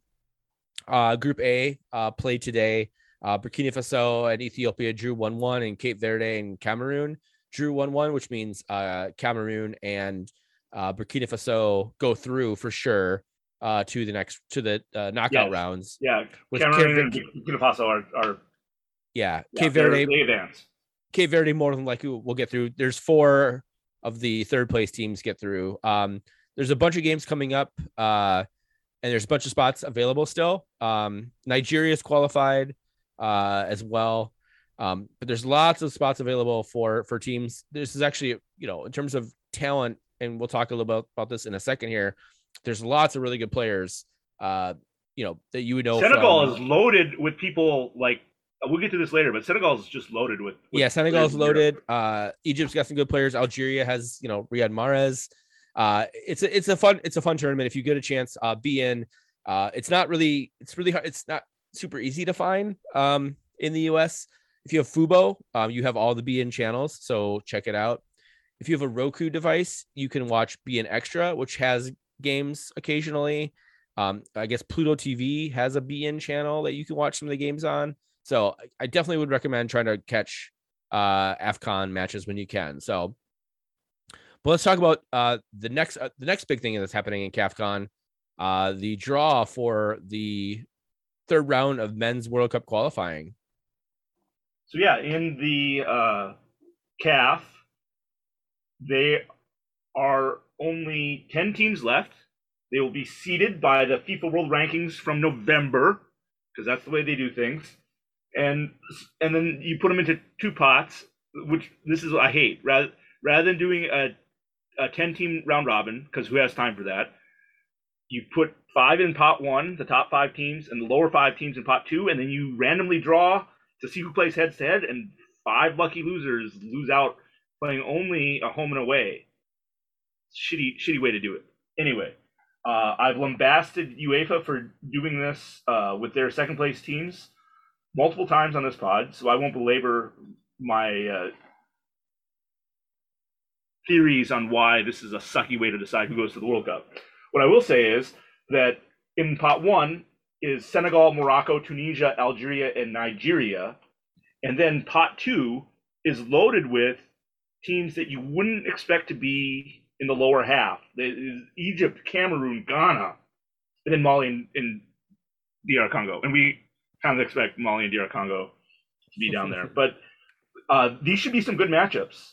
Uh, group A uh, played today. Uh, Burkina Faso and Ethiopia drew 1 1, and Cape Verde and Cameroon drew 1 1, which means uh, Cameroon and uh, Burkina Faso go through for sure uh, to the next to the uh, knockout Yes. rounds. yeah, With Cameroon and Burkina Faso are, are Yeah, yeah, Cape Verde, they advance. Cape Verde more than likely will get through. There's four of the third place teams get through. Um, there's a bunch of games coming up, uh, and there's a bunch of spots available still. Um, Nigeria's qualified uh, as well. Um, but there's lots of spots available for for teams. This is actually, you know, in terms of talent, and we'll talk a little about, about this in a second here. There's lots of really good players. Uh, you know that you would know. Senegal from, is loaded with people like we'll get to this later, but Senegal is just loaded with. with yeah, Senegal is players in Europe. loaded. Uh, Egypt's got some good players. Algeria has you know Riyad Mahrez. Uh, it's a it's a fun it's a fun tournament if you get a chance. Uh, beIN. Uh, it's not really it's really hard. It's not super easy to find. Um, in the U.S. If you have Fubo, um, you have all the beIN channels, so check it out. If you have a Roku device, you can watch beIN Extra, which has games occasionally. Um, I guess Pluto TV has a beIN channel that you can watch some of the games on. So I- I definitely would recommend trying to catch uh AFCON matches when you can. So but let's talk about uh the next uh, the next big thing that's happening in CAFCON, uh the draw for the third round of men's World Cup qualifying. So yeah, in the uh, CAF, they are only ten teams left. They will be seeded by the FIFA World Rankings from November, because that's the way they do things. And and then you put them into two pots, which this is what I hate. Rather rather than doing a a ten team round robin, because who has time for that? You put five in pot one, the top five teams, and the lower five teams in pot two, and then you randomly draw to see who plays head to head, and five lucky losers lose out playing only a home and away. Shitty, shitty way to do it. Anyway, uh, I've lambasted UEFA for doing this uh, with their second place teams multiple times on this pod, so I won't belabor my uh, theories on why this is a sucky way to decide who goes to the World Cup. What I will say is that in pot one is Senegal, Morocco, Tunisia, Algeria, and Nigeria. And then pot two is loaded with teams that you wouldn't expect to be in the lower half. There is Egypt, Cameroon, Ghana, and then Mali and, and DR Congo. And we kind of expect Mali and DR Congo to be down there. But uh, these should be some good matchups.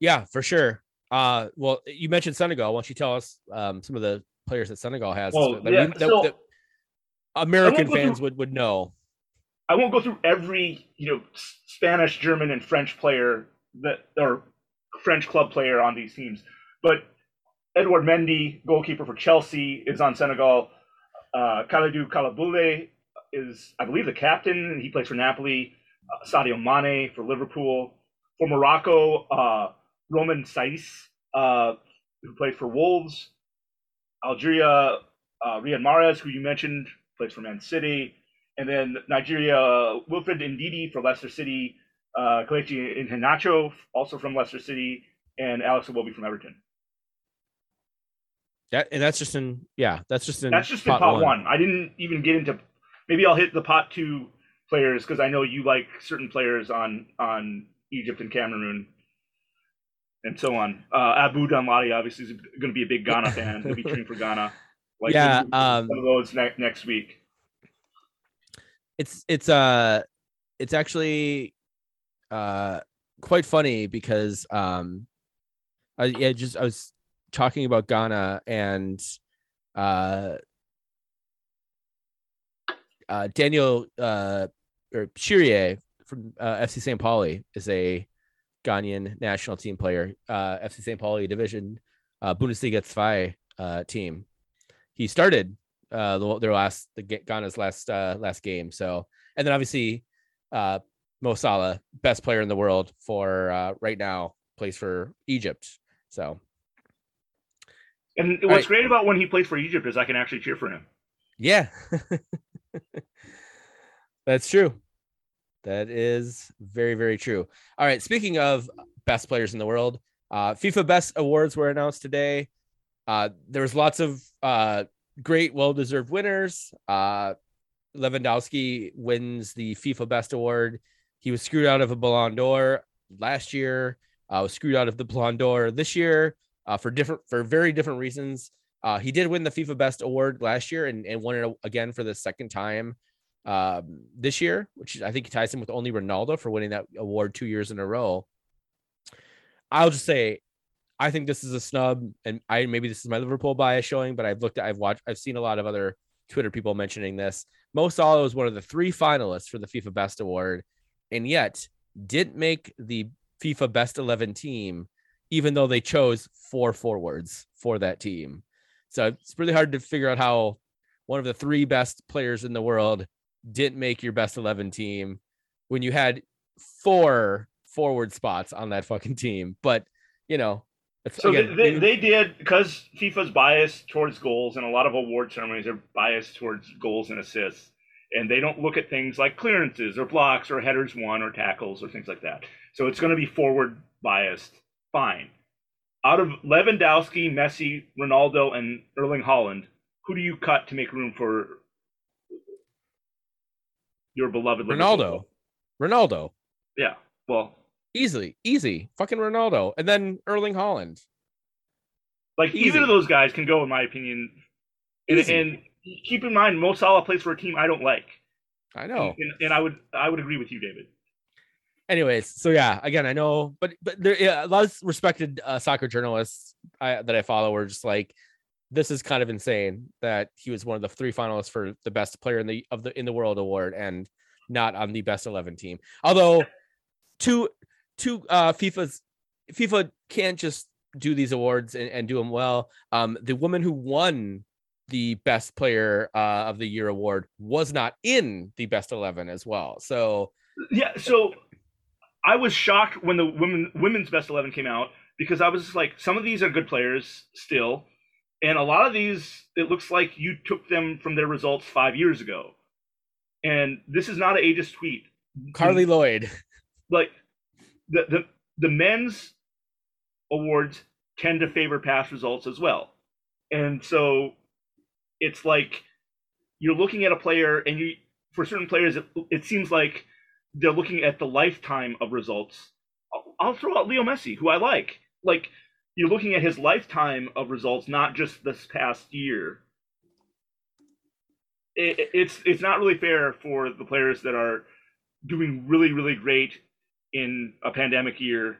Yeah, for sure. Uh, well, you mentioned Senegal. Why don't you tell us um, some of the players that Senegal has Well, that, yeah, we- that- so- American I won't go fans through- would would know? I won't go through every you know Spanish, German, and French player that or French club player on these teams, but Edouard Mendy, goalkeeper for Chelsea, is on Senegal. Uh, Kalidou Koulibaly is, I believe, the captain. He plays for Napoli. Uh, Sadio Mane for Liverpool. For Morocco, uh, Romain Saïss, uh, who played for Wolves. Algeria, uh, Riyad Mahrez, who you mentioned, plays for Man City. And then Nigeria, Wilfred Ndidi for Leicester City, uh, Kelechi Iheanacho, also from Leicester City, and Alex Iwobi from Everton. That and that's just in yeah, that's just in That's just in pot one. I didn't even get into. Maybe I'll hit the pot two players because I know you like certain players on on Egypt and Cameroon, and so on. Uh, Abu Danladi obviously is going to be a big Ghana fan. He'll be cheering for Ghana. Like Yeah, um, some of those ne- next week. It's it's uh it's actually uh quite funny because um I yeah just I was talking about Ghana and uh uh Daniel uh or Kyereh from uh, FC St. Pauli is a Ghanaian national team player, uh FC St. Pauli division uh Bundesliga 2 uh team. He started uh the, their last the Ghana's last uh last game. So and then obviously uh Mo Salah, best player in the world for uh right now, plays for Egypt. So And what's right. great about when he plays for Egypt is I can actually cheer for him. yeah. That's true. That is very, very true. All right. Speaking of best players in the world, uh, FIFA Best Awards were announced today. Uh, there was lots of uh, great, well-deserved winners. Uh, Lewandowski wins the FIFA Best Award. He was screwed out of a Ballon d'Or last year. Uh, was screwed out of the Ballon d'Or this year uh, for different, for very different reasons. Uh, he did win the FIFA Best Award last year and, and won it again for the second time um, this year, which I think ties him with only Ronaldo for winning that award two years in a row. I'll just say, I think this is a snub, and I maybe this is my Liverpool bias showing, but I've looked at, I've watched, I've seen a lot of other Twitter people mentioning this. Mo Salah was one of the three finalists for the FIFA Best Award, and yet didn't make the FIFA Best 11 team, even though they chose four forwards for that team. So it's really hard to figure out how one of the three best players in the world didn't make your best 11 team when you had four forward spots on that fucking team. But, you know, it's, So again, they, they, they did because FIFA's biased towards goals, and a lot of award ceremonies are biased towards goals and assists, and they don't look at things like clearances or blocks or headers won or tackles or things like that. So it's going to be forward biased. Fine. Out of Lewandowski, Messi, Ronaldo, and Erling Haaland, who do you cut to make room for your beloved Ronaldo. Liverpool? Ronaldo. Yeah. Well, Easily, easy. Fucking Ronaldo. And then Erling Haaland. Like Easy. either of those guys can go, in my opinion. And, and keep in mind, Mo Salah plays for a team I don't like. I know. And, and I would I would agree with you, David. anyways so yeah again i know but but there yeah, a lot of respected uh, soccer journalists I, that i follow were just like this is kind of insane that he was one of the three finalists for the best player in the of the in the world award and not on the best 11 team although two two uh fifa's fifa can't just do these awards and, and do them well. Um the woman who won the best player uh, of the year award was not in the best 11 as well. So Yeah, so I was shocked when the women women's best eleven came out because I was just like, some of these are good players still, and a lot of these it looks like you took them from their results five years ago, and this is not an ageist tweet. Carli Lloyd. Like the the the men's awards tend to favor past results as well. And so it's like you're looking at a player and you for certain players it, it seems like they're looking at the lifetime of results. I'll, I'll throw out Leo Messi, who I like. Like you're looking at his lifetime of results, not just this past year. It, it- it's it's not really fair for the players that are doing really really great in a pandemic year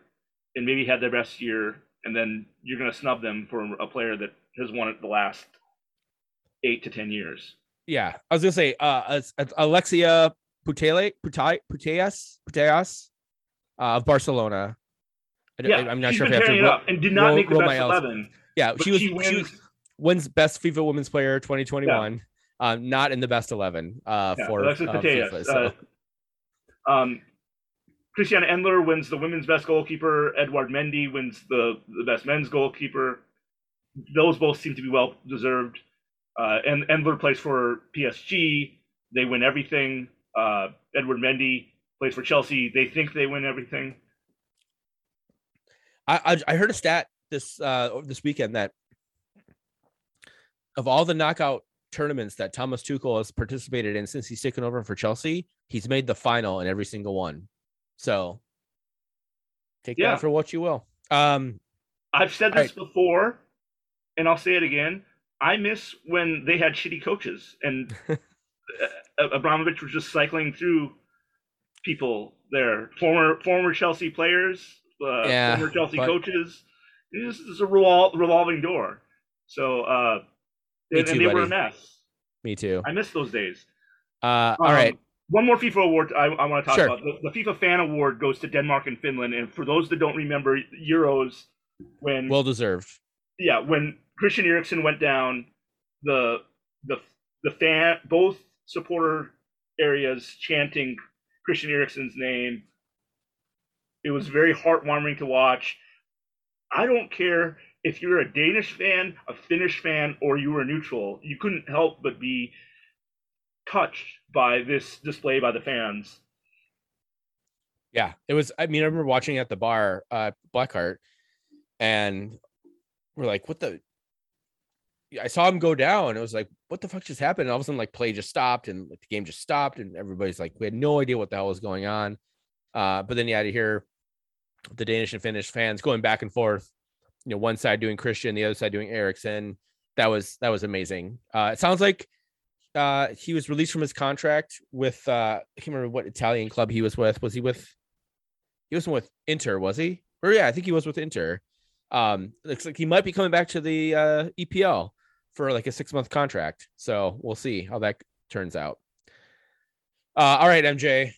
and maybe had their best year and then you're going to snub them for a player that has won it the last eight to ten years yeah, I was gonna say uh Alexia Putele Putai Puteas Puteas uh, of Barcelona. I yeah I'm not sure if I have to it and did not roll- make the my best 11 yeah, she was she she wins was wins best FIFA Women's Player 2021. Um, not in the best 11 uh yeah, for Alexis uh, FIFA. So Uh, um Christiane Endler wins the women's best goalkeeper. Edouard Mendy wins the, the best men's goalkeeper. Those both seem to be well deserved. Uh, and Endler plays for PSG. They win everything. Uh, Edouard Mendy plays for Chelsea. They think they win everything. I, I I heard a stat this uh this weekend that of all the knockout tournaments that Thomas Tuchel has participated in since he's taken over for Chelsea, he's made the final in every single one. So take Yeah. that for what you will. Um I've said this before, and I'll say it again. I miss when they had shitty coaches, and uh, Abramovich was just cycling through people there, former former Chelsea players, uh, Yeah, former Chelsea but- coaches. This is a revol- revolving door. So, uh, and, too, and they were a mess. me too. I miss those days. Uh all Um, right. One more FIFA award I, I want to talk Sure. about. The, the FIFA Fan Award goes to Denmark and Finland. And for those that don't remember Euros, when Well deserved. yeah, when Christian Eriksen went down, the the the fan both supporter areas chanting Christian Eriksen's name. It was very heartwarming to watch. I don't care if you're a Danish fan, a Finnish fan, or you were neutral. You couldn't help but be touched by this display by the fans. Yeah, it was. I mean, I remember watching at the bar, uh, Blackheart, and we're like, "What the?" I saw him go down. It was like, "What the fuck just happened?" And all of a sudden, like, play just stopped, and like, the game just stopped, and everybody's like, "We had no idea what the hell was going on." Uh, but then you had to hear the Danish and Finnish fans going back and forth. You know, one side doing Christian, the other side doing Eriksen. That was that was amazing. Uh, it sounds like uh, he was released from his contract with uh, I can't remember what Italian club he was with. Was he with? He wasn't with Inter, was he? Or yeah, I think he was with Inter. Um, looks like he might be coming back to the uh, EPL for like a six month contract. So we'll see how that turns out. Uh, all right, MJ.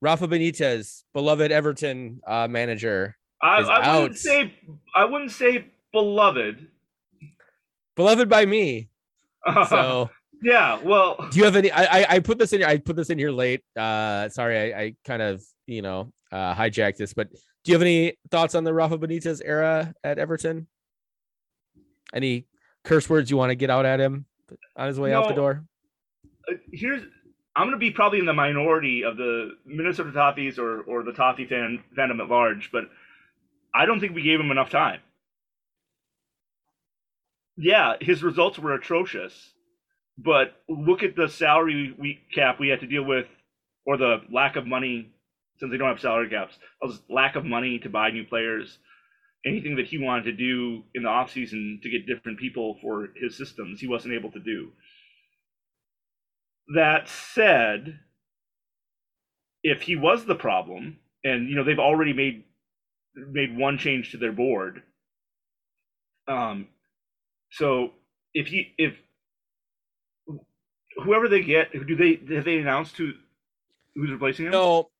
Rafa Benitez, beloved Everton uh, manager, I, I wouldn't out. say I wouldn't say beloved. beloved by me. So, yeah, well, do you have any? I, I I put this in. here. I put this in here late. Uh, sorry, I, I kind of you know uh, hijacked this, but do you have any thoughts on the Rafa Benitez era at Everton? Any curse words you want to get out at him on his way out the door? uh, here's I'm gonna be probably in the minority of the Minnesota Toffees or or the Toffee fan fandom at large, but I don't think we gave him enough time. Yeah, his results were atrocious, but look at the salary we cap we had to deal with, or the lack of money since they don't have salary caps. Lack of money to buy new players. Anything that he wanted to do in the offseason to get different people for his systems, he wasn't able to do. That said, if he was the problem, and you know they've already made made one change to their board, um, so if he if whoever they get, do they have they announced who who's replacing him? No,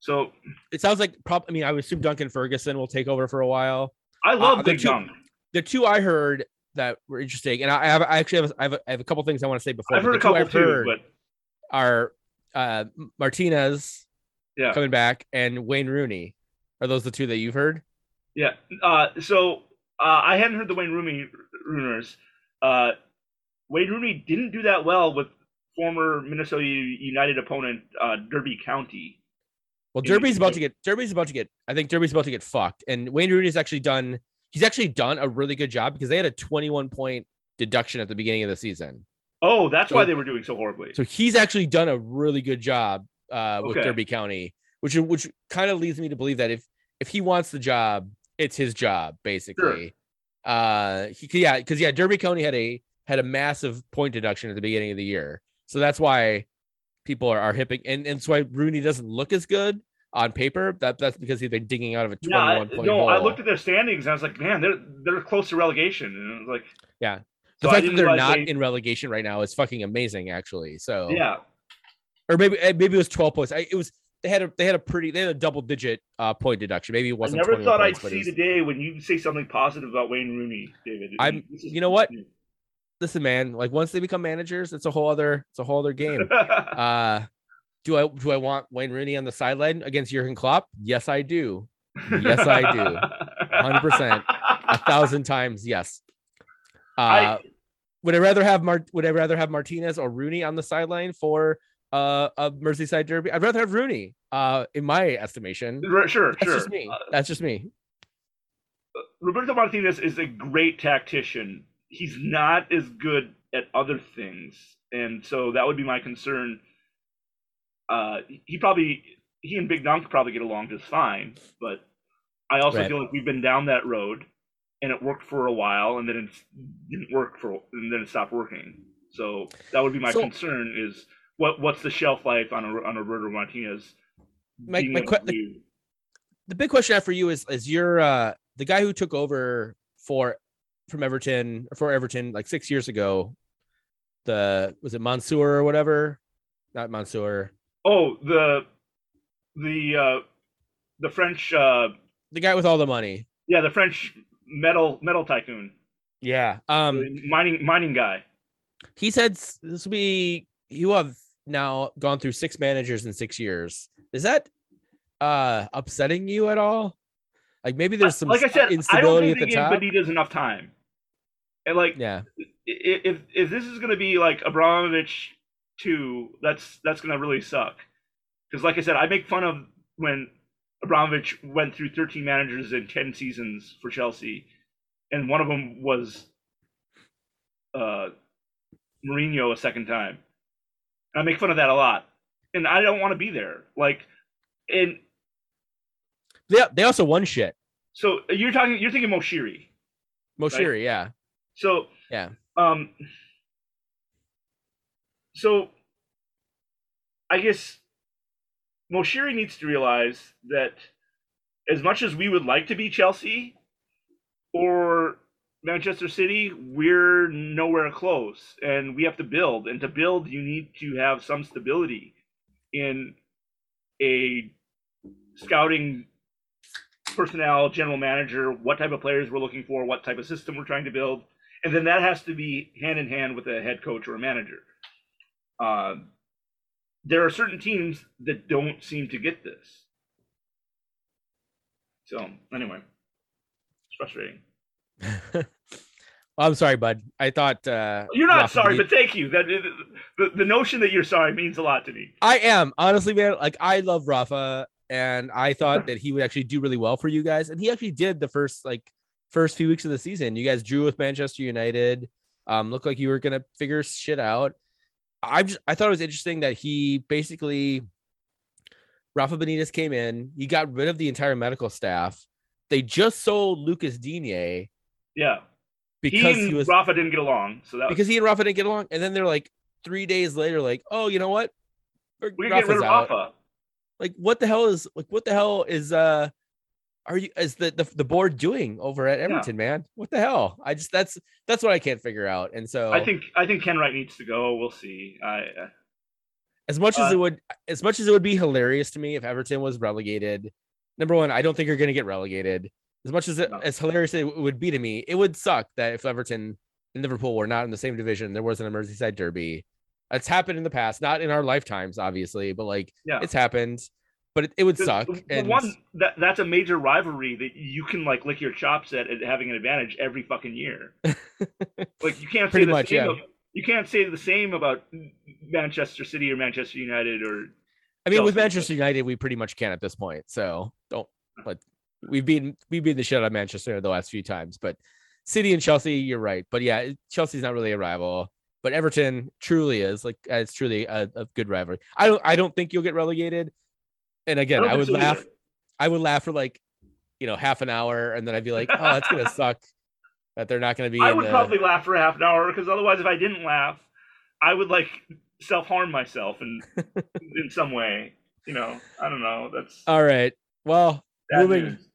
So it sounds like prob. I mean, I would assume Duncan Ferguson will take over for a while. I love Uh, Big the two-. The two I heard that were interesting, and I I have I actually have a, I have a, I have a couple things I want to say before. I've heard a couple I've too, heard but are uh, Martinez yeah, coming back and Wayne Rooney. Are those the two that you've heard? yeah. Uh, so uh, I hadn't heard the Wayne Rooney rumors. Uh, Wayne Rooney didn't do that well with former Minnesota United opponent uh, Derby County. Well, Derby's about to get Derby's about to get. I think Derby's about to get fucked, and Wayne Rooney's actually done. He's actually done a really good job because they had a 21 point deduction at the beginning of the season. Oh, that's So- why they were doing so horribly. So he's actually done a really good job uh, with Okay. Derby County, which which kind of leads me to believe that if if he wants the job, it's his job basically. Uh, he, yeah, because yeah, Derby County had a had a massive point deduction at the beginning of the year, so that's why people are, are hipping, and and that's why Rooney doesn't look as good on paper. That that's because he's been digging out of a Yeah, 21 point no, hole. I looked at their standings and I was like, man, they're they're close to relegation, and I was like, Yeah. The I fact that they're not they- in relegation right now is fucking amazing, actually. So yeah, or maybe eh, maybe it was 12 points. I, it was they had a they had a pretty they had a double digit uh point deduction. Maybe it wasn't. I never thought points, I'd see was- the day when you say something positive about Wayne Rooney, David. I'm- you know what? Listen, man, like once they become managers, it's a whole other it's a whole other game. uh do I do I want Wayne Rooney on the sideline against Jurgen Klopp? Yes, I do. Yes, I do. 100%. A thousand times, yes. Uh I- would I rather have Mart would I rather have Martinez or Rooney on the sideline for uh a Merseyside derby? I'd rather have Rooney, uh, in my estimation. Right, Sure, That's sure. just me. Uh, That's just me. Roberto Martinez is a great tactician. He's not as good at other things, and so that would be my concern. Uh, he probably he and Big Dunk probably get along just fine, but I also Right. feel like we've been down that road, and it worked for a while, and then it didn't work for, and then it stopped working. So that would be my So- concern: is what what's the shelf life on a on a Roberto Martinez? My- my que- do- the big question I have for you is is you're uh the guy who took over for from Everton for Everton like six years ago. The was it Mansour or whatever? Not Mansour. Oh, the the uh, the French uh, The guy with all the money. yeah, the French metal metal tycoon, Yeah. Um the mining mining guy. he said this will be you have now gone through six managers in six years. Is that uh upsetting you at all? Like maybe there's some like I said, I don't instability think at the top. Benitez enough time. And like, Yeah. if if this is gonna be like Abramovich two, that's that's gonna really suck. Because like I said, I make fun of when Abramovich went through 13 managers in 10 seasons for Chelsea, and one of them was uh, Mourinho a second time. And I make fun of that a lot, and I don't want to be there. Like, and They they also won shit. so you're talking, you're thinking Moshiri. Moshiri, yeah. So Yeah. Um. So, I guess Moshiri needs to realize that as much as we would like to be Chelsea, or Manchester City, we're nowhere close, and we have to build. And to build, you need to have some stability in a scouting personnel, general manager, what type of players we're looking for, what type of system we're trying to build, and then that has to be hand in hand with a head coach or a manager. Uh, there are certain teams that don't seem to get this. So anyway, it's frustrating. I'm sorry, bud. I thought uh, You're not sorry, but thank you. That the, the notion that you're sorry means a lot to me. I am honestly, man. Like I love Rafa, and I thought that he would actually do really well for you guys, and he actually did the first like first few weeks of the season. You guys drew with Manchester United. Um, looked like you were gonna figure shit out. I just I thought it was interesting that he basically Rafa Benitez came in. He got rid of the entire medical staff. They just sold Lucas Digne Yeah, because he and he was Rafa didn't get along, so that because he and Rafa didn't get along, and then they're like three days later, like, oh, you know what? we can get rid of out. Rafa. like what the hell is like what the hell is uh are you is the the, the board doing over at Everton, man? What the hell? I just that's that's what I can't figure out. And so I think I think Kenwright needs to go. We'll see. I uh, as much as uh, it would as much as it would be hilarious to me if Everton was relegated, number one, I don't think you're gonna get relegated. As much as it, No. as hilarious it would be to me, it would suck that if Everton and Liverpool were not in the same division, there was an Merseyside derby. It's happened in the past, not in our lifetimes, obviously, but like yeah. it's happened. But it, it would suck. and one that that's a major rivalry that you can like lick your chops at, at having an advantage every fucking year. like you can't say the much, same. yeah. of- you can't say the same about Manchester City or Manchester United or I mean, with Chelsea, Manchester United, we pretty much can at this point. So don't. But we've been we've been the shit out of Manchester the last few times. But City and Chelsea, you're right. But yeah, Chelsea's not really a rival. But Everton truly is like uh, it's truly a, a good rivalry. I don't I don't think you'll get relegated. And again, don't I, would laugh. either. I would laugh for like, you know, half an hour, and then I'd be like, oh, that's gonna suck. That they're not gonna be. I in would the... probably laugh for half an hour because otherwise, if I didn't laugh, I would like self harm myself in in some way. You know, I don't know. That's All right. Well, moving- news.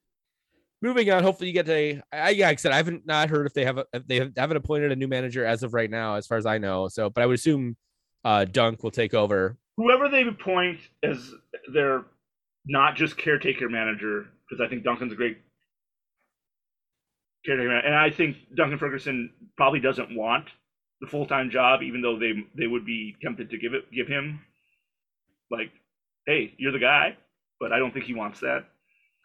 Moving on. Hopefully, you get a. I, yeah, like I said, I haven't not heard if they have a, if they haven't appointed a new manager as of right now, as far as I know. So, but I would assume uh, Dunk will take over. whoever they appoint as their not just caretaker manager, because I think Duncan's a great caretaker, man- and I think Duncan Ferguson probably doesn't want the full time job, even though they they would be tempted to give it give him like, hey, you're the guy, but I don't think he wants that.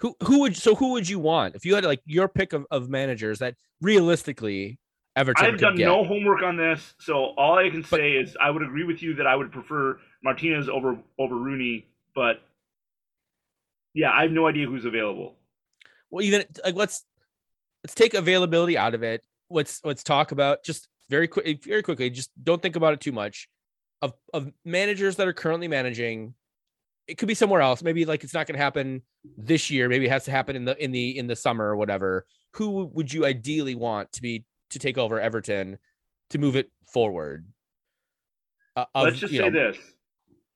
Who who would so who would you want if you had like your pick of, of managers that realistically Everton I've done get? no homework on this, so all I can say is I would agree with you that I would prefer Martinez over over Rooney, but yeah, I have no idea who's available. well, even like let's let's take availability out of it. Let's let's talk about just very quick, very quickly. Just don't think about it too much. Of of managers that are currently managing, it could be somewhere else. Maybe like it's not going to happen this year. Maybe it has to happen in the in the in the summer or whatever. Who would you ideally want to be to take over Everton to move it forward? Uh, of, Let's just say know, this.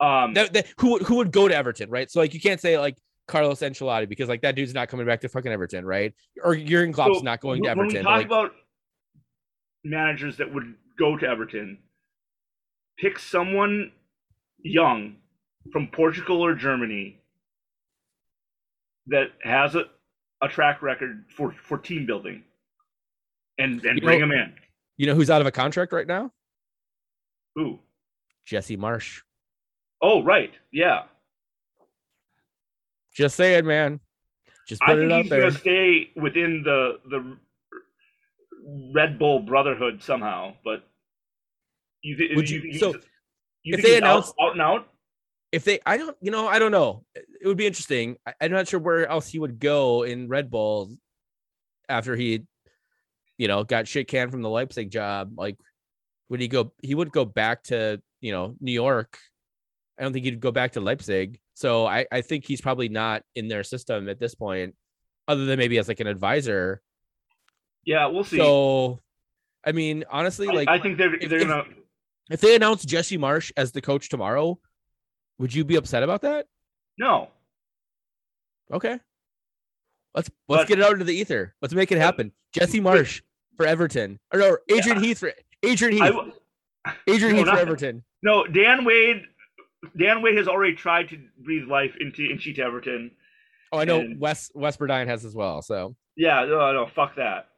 Um, that, that who would who would go to Everton, right? So like you can't say like Carlos Ancelotti because like that dude's not coming back to fucking Everton, right? Or Jurgen Klopp's so not going to when- When Everton. we talk like, about managers that would go to Everton, pick someone young from Portugal or Germany that has a, a track record for, for team building and, and You bring know- them in. you know who's out of a contract right now? Who? Jesse Marsch. Oh, right. Yeah. Just saying, man. Just I put think it out he's there. going to stay within the the Red Bull Brotherhood somehow. But you, Would you, you- so, you if they he's out- announce- out, and out, If they, I don't, you know, I don't know. It would be interesting. I, I'm not sure where else he would go in Red Bull after he, you know, got shit canned from the Leipzig job. Like, would he go? He would go back to, you know, New York. I don't think he'd go back to Leipzig. So I, I think he's probably not in their system at this point, other than maybe as like an advisor. yeah, we'll see. So, I mean, honestly, I- like I think they're if- they're if- gonna. if they announce Jesse Marsch as the coach tomorrow, would you be upset about that? No, Okay. Let's let's But- get it out into the ether. Let's make it happen. Jesse Marsch. for Everton. Or no, Adrian Heath for Adrian Heath. w- Adrian No, Heath for Everton. no, Dan Wade. Dan Wade has already tried to breathe life into Inchita Everton. Oh, I know and- Wes Wes Burdine has as well. So Yeah, no, no, fuck that.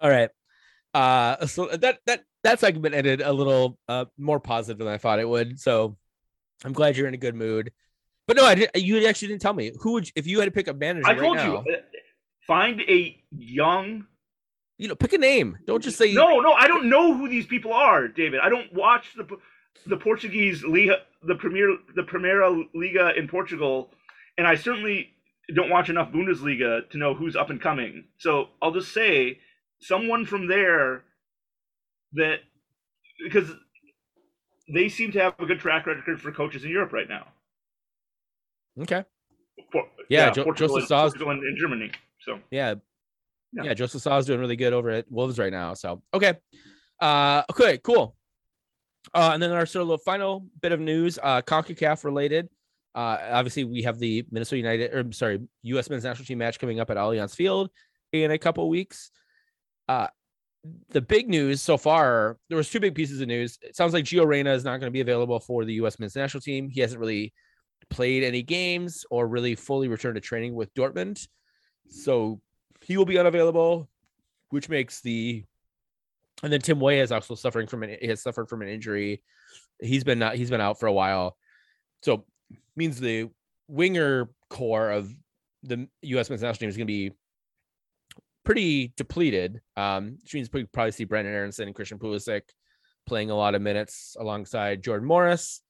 all right. Uh so that that that segment ended a little uh more positive than I thought it would. So I'm glad you're in a good mood. But no, I didn't, you actually didn't tell me who would you, if you had to pick a manager I right told now, you, uh, find a young. you know, pick a name. Don't just say No, no, I don't know who these people are, David. I don't watch the the Portuguese Liga, the Premier, the Primeira Liga in Portugal, and I certainly don't watch enough Bundesliga to know who's up and coming. So I'll just say someone from there that because they seem to have a good track record for coaches in Europe right now. Okay. For, Yeah, Jo- Portugal, Joseph Saz- Portugal and, and Germany. So Yeah. Yeah. Yeah, Joseph Saw is doing really good over at Wolves right now. So okay. Uh okay, cool. Uh and then our sort of little final bit of news, uh CONCACAF related. Uh obviously we have the Minnesota United or sorry, US men's national team match coming up at Allianz Field in a couple weeks. Uh the big news so far, there was two big pieces of news. It sounds like Gio Reyna is not going to be available for the US men's national team. He hasn't really played any games or really fully returned to training with Dortmund. So he will be unavailable, which makes the and then Tim Weah is also suffering from an he has suffered from an injury. He's been not he's been out for a while. So means the winger core of the US men's national team is gonna be pretty depleted. Um, which means we probably see Brenden Aaronson and Christian Pulisic playing a lot of minutes alongside Jordan Morris.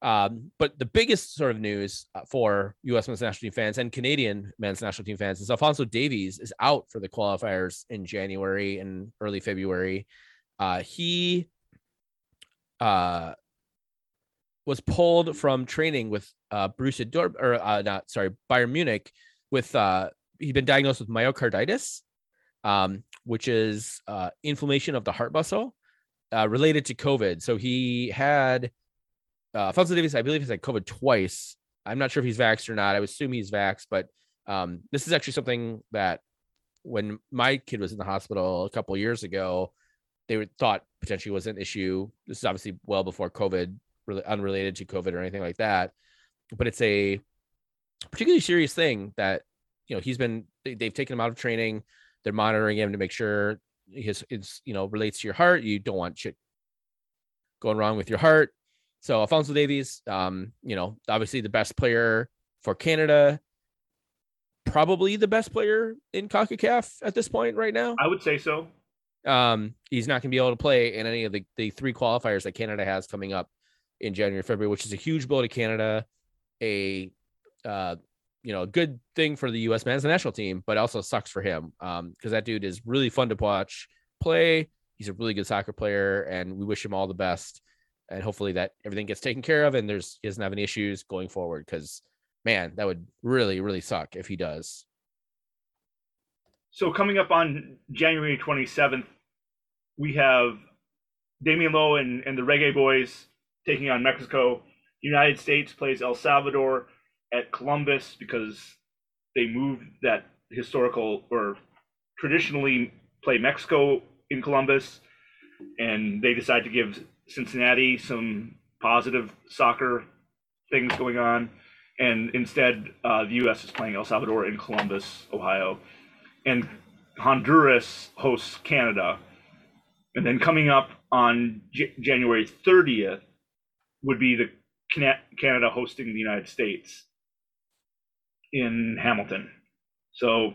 Um, but the biggest sort of news uh, for U.S. men's national team fans and Canadian men's national team fans is Alfonso Davies is out for the qualifiers in January and early February. Uh, he uh, was pulled from training with uh, Bruce Dort or uh, not sorry Bayern Munich with uh, he'd been diagnosed with myocarditis, um, which is uh, inflammation of the heart muscle uh, related to COVID. So he had uh, Alfonso Davies, I believe he's had COVID twice. I'm not sure if he's vaxxed or not. I would assume he's vaxxed, but um, this is actually something that when my kid was in the hospital a couple years ago, they thought potentially was an issue. This is obviously well before COVID, really unrelated to COVID or anything like that. But it's a particularly serious thing that you know he's been. They, they've taken him out of training. They're monitoring him to make sure his it's you know relates to your heart. You don't want shit going wrong with your heart. So Alfonso Davies, um, you know, obviously the best player for Canada, probably the best player in CONCACAF at this point right now. I would say so. Um, he's not going to be able to play in any of the, the three qualifiers that Canada has coming up in January, February, which is a huge blow to Canada, a uh, you know, a good thing for the U.S. men's national team, but also sucks for him um, because that dude is really fun to watch play. He's a really good soccer player, and we wish him all the best. And hopefully that everything gets taken care of, and there's he doesn't have any issues going forward. Because man, that would really, really suck if he does. So coming up on January 27th, we have Damion Lowe and, and the Reggae Boys taking on Mexico. United States plays El Salvador at Columbus because they moved that historical or traditionally play Mexico in Columbus, and they decide to give Cincinnati some positive soccer things going on, and instead uh, the U.S. is playing El Salvador in Columbus, Ohio, and Honduras hosts Canada, and then coming up on J- January 30th would be the Canada hosting the United States in Hamilton. So,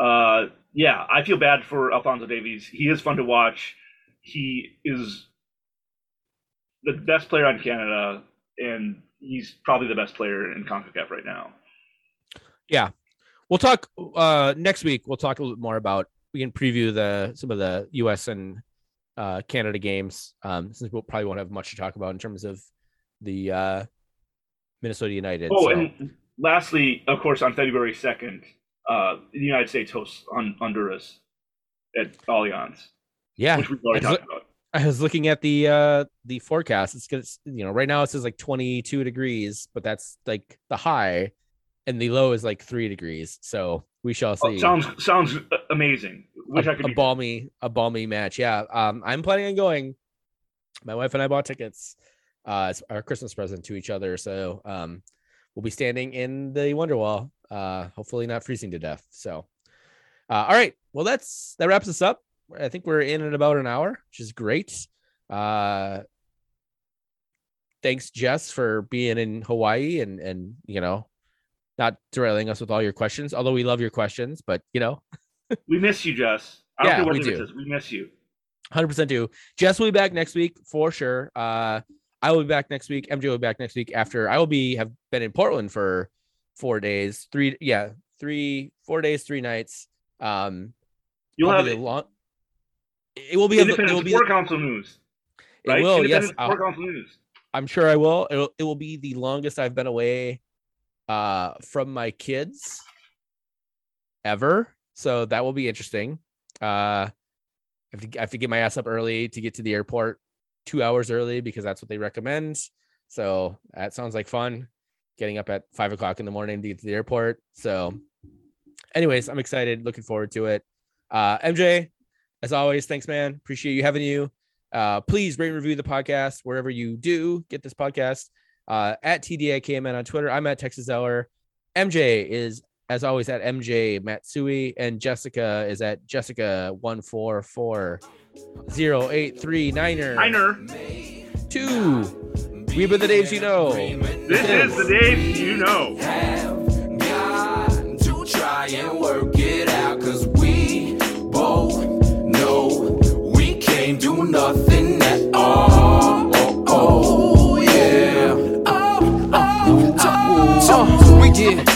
uh, yeah, I feel bad for Alfonso Davies. He is fun to watch. He is the best player on Canada, and he's probably the best player in CONCACAF right now. Yeah. We'll talk uh, next week. We'll talk a little bit more about. We can preview the some of the U.S. and uh, Canada games. Um, since we'll probably won't have much to talk about in terms of the uh, Minnesota United. Oh, so- and lastly, of course, on February 2nd, uh, the United States hosts on Honduras at Allianz, yeah, which we've already talked about. I was looking at the uh the forecast. It's gonna you know right now it says like 22 degrees, but that's like the high, and the low is like three degrees. So We shall Oh, see. sounds sounds amazing. Wish a, I could a be balmy a balmy match. Yeah. Um, I'm planning on going. My wife and I bought tickets. Uh, it's our Christmas present to each other. So um, we'll be standing in the Wonderwall. Uh, hopefully not freezing to death. So, uh, all right. Well, that's that wraps us up. I think we're in at about an hour, which is great. Uh, thanks, Jess, for being in Hawaii and and you know, not derailing us with all your questions. Although we love your questions, but you know, We miss you, Jess. I don't Yeah, we do. We miss you. Hundred percent do. Jess will be back next week for sure. Uh, I will be back next week. MJ will be back next week. After I will be have been in Portland for four days, three yeah, three four days, three nights. Um, You'll have the long. It will be. a- It will be. Sport Council news. It will. Yes, Independent Sport Council news. I'm sure I will. It will, it will be the longest I've been away uh from my kids ever. So that will be interesting. Uh I have, to, I have to get my ass up early to get to the airport two hours early because that's what they recommend. So that sounds like fun. Getting up at five o'clock in the morning to get to the airport. So, anyways, I'm excited. Looking forward to it. Uh, MJ, as always, thanks, man. Appreciate you having you. Uh, please rate and review the podcast wherever you do get this podcast. Uh, at TDIKMN on Twitter. I'm at Texas Zeller. MJ is, as always, at MJ Matsui, and Jessica is at Jessica one four four zero eight three niner Niner, two. We be the Daves you know. this is the Dave you know. have got to try and work it out cause we both know we can't do nothing at all oh, oh yeah oh, oh, oh, We, yeah.